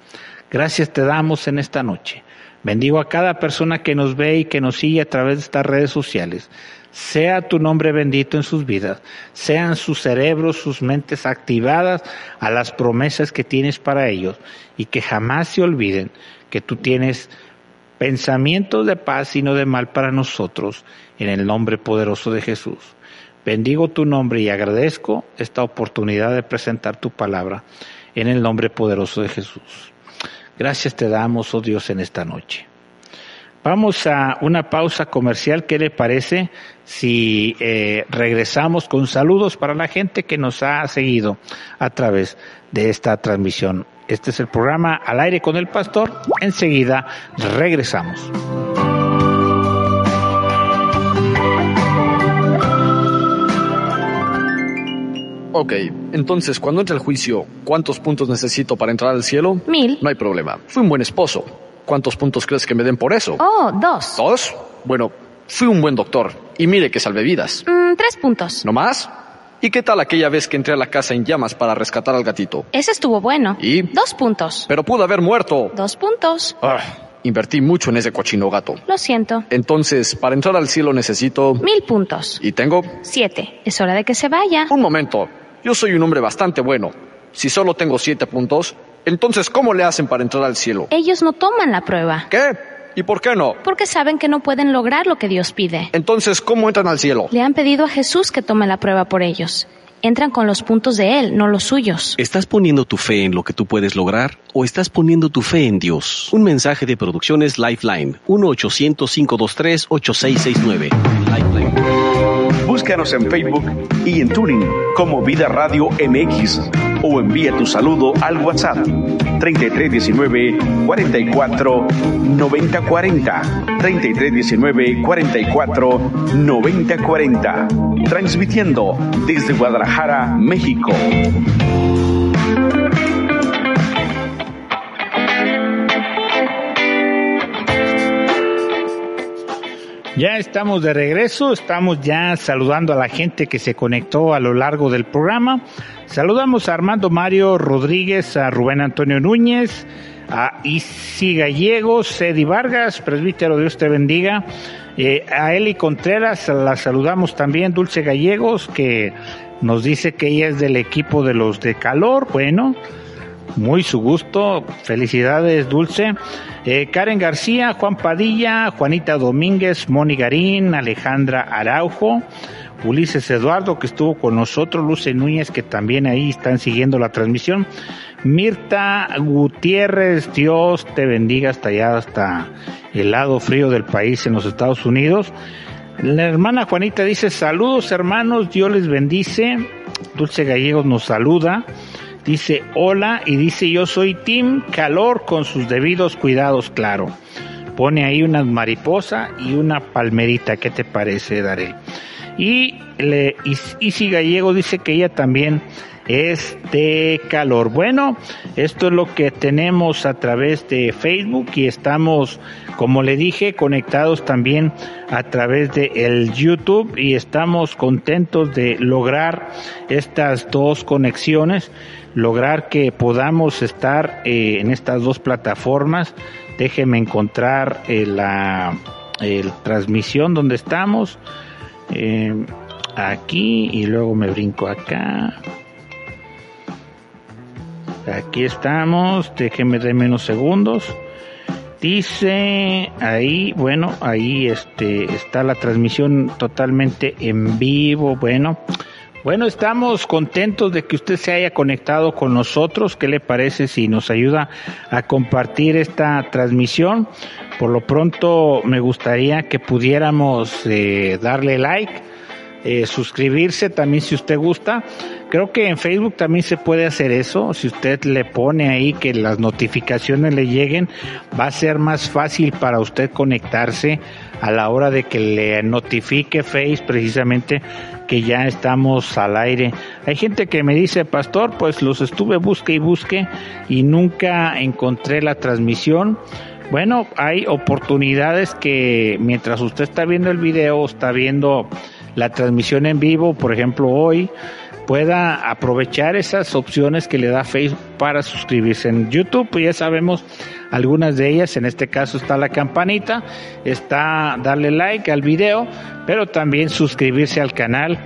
Gracias te damos en esta noche. Bendigo a cada persona que nos ve y que nos sigue a través de estas redes sociales. Sea tu nombre bendito en sus vidas, sean sus cerebros, sus mentes activadas a las promesas que tienes para ellos y que jamás se olviden que tú tienes pensamientos de paz y no de mal para nosotros en el nombre poderoso de Jesús. Bendigo tu nombre y agradezco esta oportunidad de presentar tu palabra en el nombre poderoso de Jesús. Gracias te damos, oh Dios, en esta noche. Vamos a una pausa comercial. ¿Qué le parece si eh, regresamos con saludos para la gente que nos ha seguido a través de esta transmisión? Este es el programa Al aire con el pastor. Enseguida regresamos. Ok, entonces cuando entre el juicio, ¿cuántos puntos necesito para entrar al cielo? Mil. No hay problema. Fui un buen esposo. ¿Cuántos puntos crees que me den por eso? Oh, dos. ¿Dos? Bueno, fui un buen doctor. Y mire que salvé vidas. Mm, tres puntos. ¿No más? ¿Y qué tal aquella vez que entré a la casa en llamas para rescatar al gatito? Ese estuvo bueno. ¿Y? Dos puntos. Pero pudo haber muerto. Dos puntos. Ah, Invertí mucho en ese cochino gato. Lo siento. Entonces, para entrar al cielo necesito... Mil puntos. ¿Y tengo? Siete. Es hora de que se vaya. Un momento. Yo soy un hombre bastante bueno. Si solo tengo siete puntos, entonces ¿cómo le hacen para entrar al cielo? Ellos no toman la prueba. ¿Qué? ¿Y por qué no? Porque saben que no pueden lograr lo que Dios pide. Entonces, ¿cómo entran al cielo? Le han pedido a Jesús que tome la prueba por ellos. Entran con los puntos de Él, no los suyos. ¿Estás poniendo tu fe en lo que tú puedes lograr o estás poniendo tu fe en Dios? Un mensaje de Producciones Lifeline, 1-800-523-8669. Lifeline. Búscanos en Facebook y en Tuning como Vida Radio MX o envía tu saludo al WhatsApp. 3319 44 90 40 3319 44 90 40 transmitiendo desde Guadalajara, México. Ya estamos de regreso, estamos ya saludando a la gente que se conectó a lo largo del programa. Saludamos a Armando Mario Rodríguez, a Rubén Antonio Núñez, a Isi Gallegos, Eddie Vargas, presbítero, Dios te bendiga. Eh, a Eli Contreras la saludamos también, Dulce Gallegos, que nos dice que ella es del equipo de los de calor. Bueno, muy su gusto. Felicidades, Dulce. Eh, Karen García, Juan Padilla, Juanita Domínguez, Moni Garín, Alejandra Araujo, Ulises Eduardo, que estuvo con nosotros, Luce Núñez, que también ahí están siguiendo la transmisión. Mirta Gutiérrez, Dios te bendiga hasta allá, hasta el lado frío del país en los Estados Unidos. La hermana Juanita dice, saludos hermanos, Dios les bendice. Dulce Gallegos nos saluda. Dice hola y dice yo soy Tim Calor con sus debidos cuidados, claro. Pone ahí una mariposa y una palmerita. ¿Qué te parece, Daré? Y le, Isi Gallego dice que ella también es de calor. Bueno, esto es lo que tenemos a través de Facebook y estamos, como le dije, conectados también a través de el YouTube y estamos contentos de lograr estas dos conexiones, lograr que podamos estar eh, en estas dos plataformas. Déjeme encontrar eh, la el transmisión donde estamos. Eh, aquí y luego me brinco acá. Aquí estamos, déjeme de menos segundos. Dice ahí, bueno, ahí este está la transmisión totalmente en vivo, bueno. Bueno, estamos contentos de que usted se haya conectado con nosotros. ¿Qué le parece si nos ayuda a compartir esta transmisión? Por lo pronto me gustaría que pudiéramos eh, darle like, eh, suscribirse también si usted gusta. Creo que en Facebook también se puede hacer eso. Si usted le pone ahí que las notificaciones le lleguen, va a ser más fácil para usted conectarse a la hora de que le notifique Face precisamente que ya estamos al aire. Hay gente que me dice, pastor, pues los estuve busque y busque y nunca encontré la transmisión. Bueno, hay oportunidades que mientras usted está viendo el video, está viendo la transmisión en vivo, por ejemplo hoy, pueda aprovechar esas opciones que le da Facebook para suscribirse en YouTube. Pues ya sabemos algunas de ellas, en este caso está la campanita, está darle like al video, pero también suscribirse al canal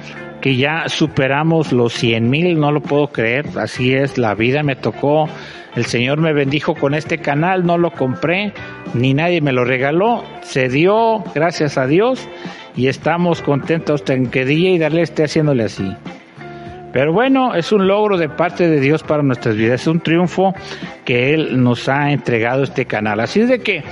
que ya superamos los 100 mil, no lo puedo creer, así es, la vida me tocó, el Señor me bendijo con este canal, no lo compré, ni nadie me lo regaló, se dio, gracias a Dios, y estamos contentos en que día y darle esté haciéndole así. Pero bueno, es un logro de parte de Dios para nuestras vidas, es un triunfo que Él nos ha entregado este canal. Así es de que,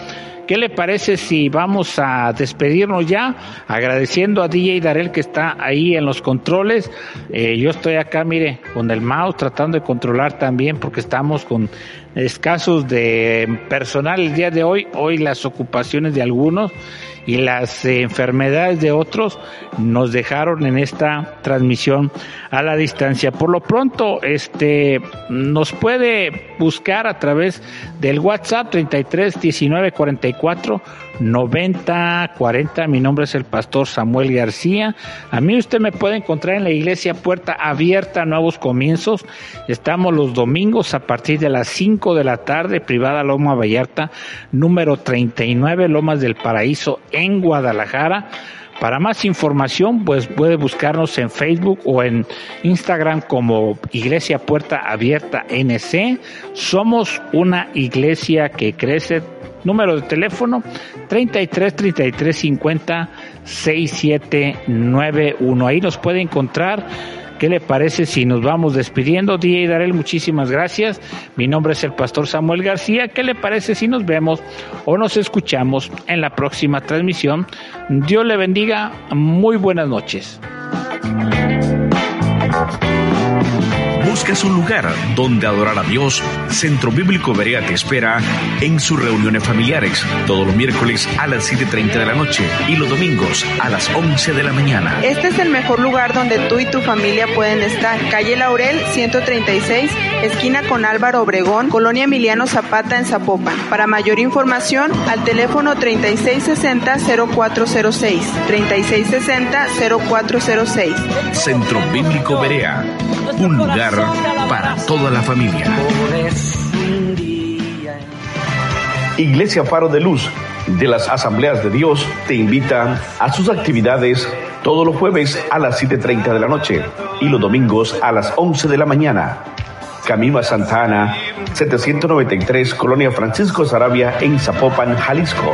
¿qué le parece si vamos a despedirnos ya? Agradeciendo a DJ Darel que está ahí en los controles. Eh, yo estoy acá, mire, con el mouse tratando de controlar también porque estamos con escasos de personal el día de hoy, hoy las ocupaciones de algunos y las enfermedades de otros nos dejaron en esta transmisión a la distancia. Por lo pronto, este nos puede buscar a través del WhatsApp 33 19 44 54 90 40. Mi nombre es el pastor Samuel García. A mí usted me puede encontrar en la iglesia Puerta Abierta Nuevos Comienzos. Estamos los domingos a partir de las 5 de la tarde, privada Loma Vallarta, número 39, Lomas del Paraíso, en Guadalajara. Para más información, pues puede buscarnos en Facebook o en Instagram como Iglesia Puerta Abierta NC. Somos una iglesia que crece. Número de teléfono 33 33 50 6791. Ahí nos puede encontrar ¿Qué le parece si nos vamos despidiendo? Y Darel, muchísimas gracias. Mi nombre es el pastor Samuel García. ¿Qué le parece si nos vemos o nos escuchamos en la próxima transmisión? Dios le bendiga. Muy buenas noches. Buscas un lugar donde adorar a Dios, Centro Bíblico Berea te espera en sus reuniones familiares todos los miércoles a las 7.30 de la noche y los domingos a las 11 de la mañana. Este es el mejor lugar donde tú y tu familia pueden estar. Calle Laurel 136, esquina con Álvaro Obregón, Colonia Emiliano Zapata en Zapopan. Para mayor información, al teléfono 3660-0406. 3660-0406. Centro Bíblico Berea, un lugar para toda la familia. Iglesia Faro de Luz de las Asambleas de Dios te invita a sus actividades todos los jueves a las 7.30 de la noche y los domingos a las 11 de la mañana. Camino a Santa Ana, 793, Colonia Francisco Sarabia, en Zapopan, Jalisco.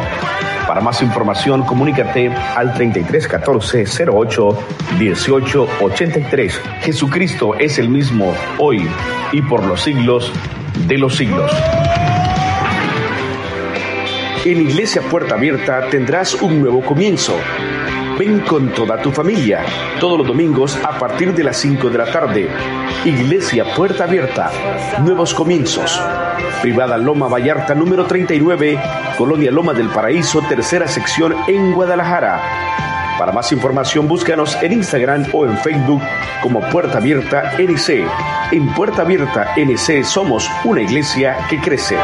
Para más información, comunícate al 3314 08 18 83. Jesucristo es el mismo hoy y por los siglos de los siglos. En Iglesia Puerta Abierta tendrás un nuevo comienzo. Ven con toda tu familia, todos los domingos a partir de las 5 de la tarde. Iglesia Puerta Abierta, nuevos comienzos. Privada Loma Vallarta número 39, Colonia Loma del Paraíso, tercera sección en Guadalajara. Para más información búscanos en Instagram o en Facebook como Puerta Abierta NC. En Puerta Abierta NC somos una iglesia que crece.